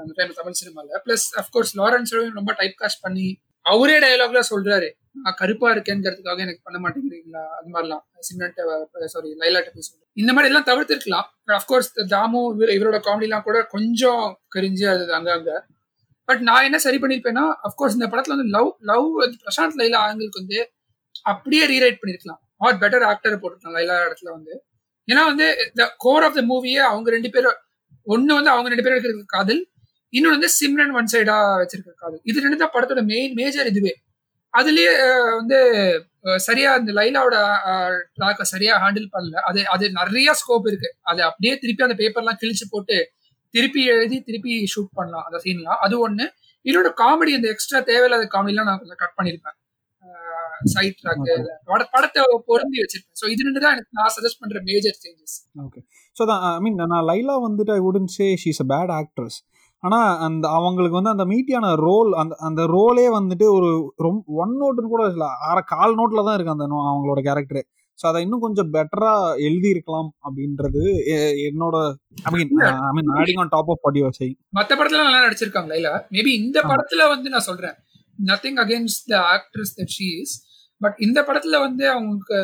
அந்த டைம் தமிழ் சினிமால. பிளஸ் அஃப்கோர்ஸ் லாரன்ஸ் ரொம்ப டைப் காஸ்ட் பண்ணி அவரே டயலாக்ல சொல்றாரு. நான் கருப்பா இருக்கேங்கிறதுக்காக எனக்கு பண்ண மாட்டேங்கிறீங்களா? அது மாதிரிலாம். சிம்ரன்ட்ட சாரி லைலாட்ட சொல்றேன் இந்த மாதிரி எல்லாம் தவிர்த்திருக்கலாம். அஃப்கோர்ஸ் தாமு இவரோட காமெடிலாம் கூட கொஞ்சம் கரிஞ்சு அது அங்கங்க பட் நான் என்ன சரி பண்ணிருப்பேன்னா அஃப்கோர்ஸ் இந்த படத்துல வந்து லவ் லவ் பிரசாந்த் லைலா ஆங்கிளுக்கு வந்து அப்படியே ரீரைட் பண்ணிருக்கலாம். ஆர் பெட்டர் ஆக்டர் போட்டிருக்கலாம் லைலா இடத்துல வந்து. ஏன்னா வந்து த கோர் ஆஃப் த மூவியே அவங்க ரெண்டு பேரும் ஒன்னு வந்து அவங்க ரெண்டு பேரும் இருக்கிறது காதல் இன்னொன்று வந்து சிம்ரன் ஒன் சைடா வச்சிருக்க காதல் இது ரெண்டு தான் படத்தோட மெயின் மேஜர் இதுவே. அதுலயே வந்து சரியா அந்த லைலாவோட ட்ராக்கை சரியா ஹேண்டில் பண்ணல. அது அது நிறைய ஸ்கோப் இருக்கு. அது அப்படியே திருப்பி அந்த பேப்பர்லாம் கிழிச்சு போட்டு திருப்பி எழுதி திருப்பி ஷூட் பண்ணலாம். அந்த சீன்லாம் அது ஒண்ணு. இன்னொரு காமெடி அந்த எக்ஸ்ட்ரா தேவையில்லாத காமெடிலாம் நான் கொஞ்சம் கட் பண்ணிருப்பேன். Side track. படத்தை பொருந்தி வச்சிருப்பேன். ஸோ இது ரெண்டு தான் எனக்கு நான் சஜஸ்ட் பண்ற major changes okay so I mean நான் லைலா வந்துட்டு I wouldn't say she's a bad actress ஆனால் அந்த அவங்களுக்கு வந்து அந்த மீட்டியான ரோல் அந்த அந்த ரோலே வந்துட்டு ஒரு ரொம்ப ஒன் நோட்டுன்னு கூட இல்லை அரை கால் நோட்டில் தான் இருக்கு அந்த அவங்களோட கேரக்டரு ஸோ அதை இன்னும் கொஞ்சம் பெட்டராக எழுதியிருக்கலாம் அப்படின்றது என்னோட I mean I mean adding on top of body வசை மத்த படத்துல நல்லா நடிச்சிருக்காங்க லைலா மேபி இந்த. படத்துல வந்து நான் சொல்றேன். Nothing against the actress that she is but இந்த படத்துல வந்து அவங்களுக்கு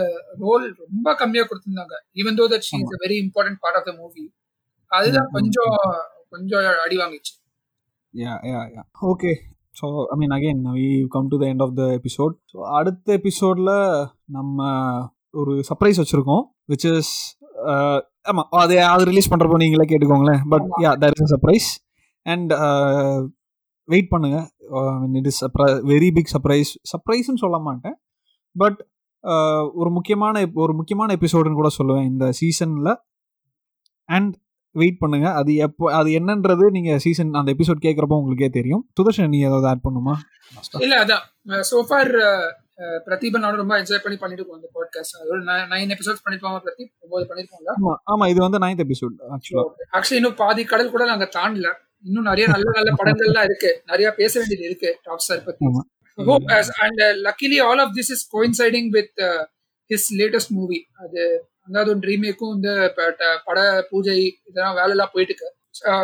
ரோல் ரொம்ப கம்மியா கொடுத்திருந்தாங்க. Even though that she is a very important part of the movie அதுதான். கொஞ்சம் கொஞ்சம் அடி வாங்கிச்சு. Yeah yeah yeah okay so I mean again we come to the end of the episode so அடுத்த எபிசோடில் நம்ம ஒரு சர்ப்ரைஸ் வச்சுருக்கோம் விச் இஸ் ஆமாம் அது அது ரிலீஸ் பண்ணுறப்போ நீங்களே கேட்டுக்கோங்களேன். But yeah that is surprise and wait பண்ணுங்க. It is very big surprise சர்ப்ரைஸ்னு சொல்ல மாட்டேன். பட் ஒரு முக்கியமான ஒரு முக்கியமான எபிசோடுன்னு கூட சொல்லுவேன் இந்த சீசனில் அண்ட் வெயிட் பண்ணுங்க. அது எப்போ அது என்னன்றது நீங்க சீசன் அந்த எபிசோட் கேட்குறப்போ உங்களுக்கே தெரியும். சுதர்ஷன் நீ ஏதாவது ஆட் பண்ணுமா? இல்ல அதான். சோஃபார் பிரதீபன் நானும் ரொம்ப என்ஜாய் பண்ணி பண்ணிட்டு இந்த பாட்காஸ்ட் ஒரு நைன் எபிசோட்ஸ் பண்ணிருப்பாங்க பிரதீப். ஒன்பது பண்ணிருக்கோம்ல ஆமா ஆமா இது வந்து நைன்த் எபிசோட் ஆக்சுவலா ஆக்சுவலி இன்னும் பாதி கடல் கூட நாங்க தாண்டல. இன்னும் நிறைய நல்ல நல்ல படங்கள்லாம் இருக்கு. நிறைய பேச வேண்டியது இருக்கு டாப் ஸ்டார் பத்தி. luckily all of this is coinciding with uh, his latest movie. அது ஒரு ரீமேக்கும் இந்த பட பூஜை இதெல்லாம் வேலை எல்லாம் போயிட்டு இருக்கு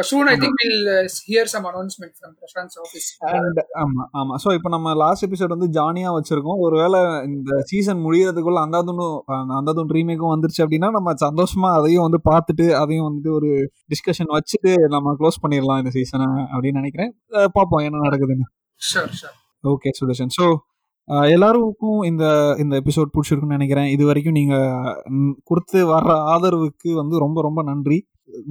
soon I think will hear some announcement from Prashanth office and ஆமா ஆமா. ஸோ இப்போ நம்ம லாஸ்ட் எபிசோட் வந்து ஜானியா வச்சிருக்கோம். ஒருவேளை இந்த சீசன் முடியறதுக்குள்ள அந்தாதுன்னு அந்தாதுன் ரீமேக்கும் வந்துருச்சு அப்படின்னா நம்ம சந்தோஷமா அதையும் வந்து பார்த்துட்டு அதையும் வந்துட்டு ஒரு டிஸ்கஷன் வச்சுட்டு நம்ம க்ளோஸ் பண்ணிடலாம் இந்த சீசனை அப்படின்னு நினைக்கிறேன். பார்ப்போம் என்ன நடக்குதுன்னு. Sure sure okay Sudharshan so எல்லாருக்கும் இந்த இந்த எபிசோட் பிடிச்சிருக்குன்னு நினைக்கிறேன். இது வரைக்கும் நீங்கள் கொடுத்து வர்ற ஆதரவுக்கு வந்து ரொம்ப ரொம்ப நன்றி.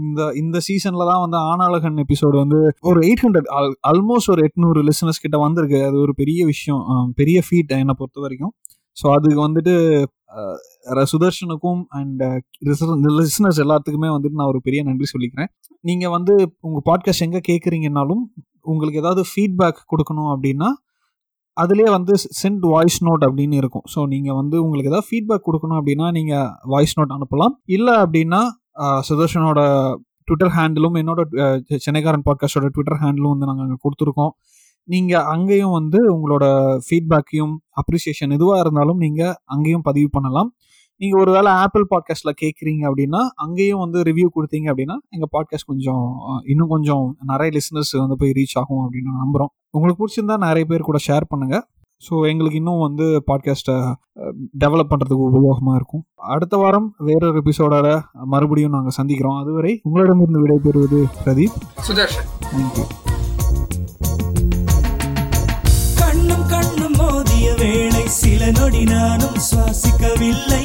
இந்த இந்த சீசன்ல தான் வந்து ஆனாலகன் எபிசோடு வந்து ஒரு எயிட் ஹண்ட்ரட் ஆல்மோஸ்ட் ஒரு எட்நூறு லிசனர்ஸ் கிட்ட வந்திருக்கு. அது ஒரு பெரிய விஷயம் பெரிய ஃபீட் என்னை பொறுத்த வரைக்கும். ஸோ அதுக்கு வந்துட்டு சுதர்ஷனுக்கும் அண்ட் லிசனர்ஸ் எல்லாத்துக்குமே வந்துட்டு நான் ஒரு பெரிய நன்றி சொல்லிக்கிறேன். நீங்கள் வந்து உங்கள் பாட்காஸ்ட் எங்கே கேட்குறீங்கனாலும் உங்களுக்கு ஏதாவது ஃபீட்பேக் கொடுக்கணும் அப்படின்னா அதுலேயே வந்து சென்ட் வாய்ஸ் நோட் அப்படின்னு இருக்கும். ஸோ நீங்கள் வந்து உங்களுக்கு ஏதாவது ஃபீட்பேக் கொடுக்கணும் அப்படின்னா நீங்கள் வாய்ஸ் நோட் அனுப்பலாம். இல்லை அப்படின்னா சுதர்ஷனோட ட்விட்டர் ஹேண்டிலும் என்னோட சென்னைக்காரன் பாட்காஸ்டோட ட்விட்டர் ஹேண்டிலும் வந்து நாங்கள் அங்கே கொடுத்துருக்கோம். நீங்கள் அங்கேயும் வந்து உங்களோட ஃபீட்பேக்கையும் அப்ரிசியேஷன் எதுவாக இருந்தாலும் நீங்கள் அங்கேயும் பதிவு பண்ணலாம். நீங்கள் ஒரு வேளை ஆப்பிள் பாட்காஸ்ட்டில் கேட்குறீங்க அப்படின்னா அங்கேயும் வந்து ரிவ்யூ கொடுத்தீங்க அப்படின்னா எங்கள் பாட்காஸ்ட் கொஞ்சம் இன்னும் கொஞ்சம் நிறைய லிசனர்ஸ் வந்து போய் ரீச் ஆகும் அப்படின்னு நான் நம்புகிறோம் உங்களுக்கு பிடிச்சிருந்தா நிறைய பேர் கூட ஷேர் பண்ணுங்க. ஸோ எங்களுக்கு இன்னும் வந்து பாட்காஸ்ட்டை டெவலப் பண்ணுறதுக்கு உபயோகமாக இருக்கும். அடுத்த வாரம் வேறொரு எபிசோடோட மறுபடியும் நாங்கள் சந்திக்கிறோம். அதுவரை உங்களிடமிருந்து விடைபெறுவது பிரதீப். சுதர்ஷன். தேங்க்யூ கண்ணும் கண்ணும் மோதிய வேளை சில நொடி நானும் சுவாசிக்கவில்லை.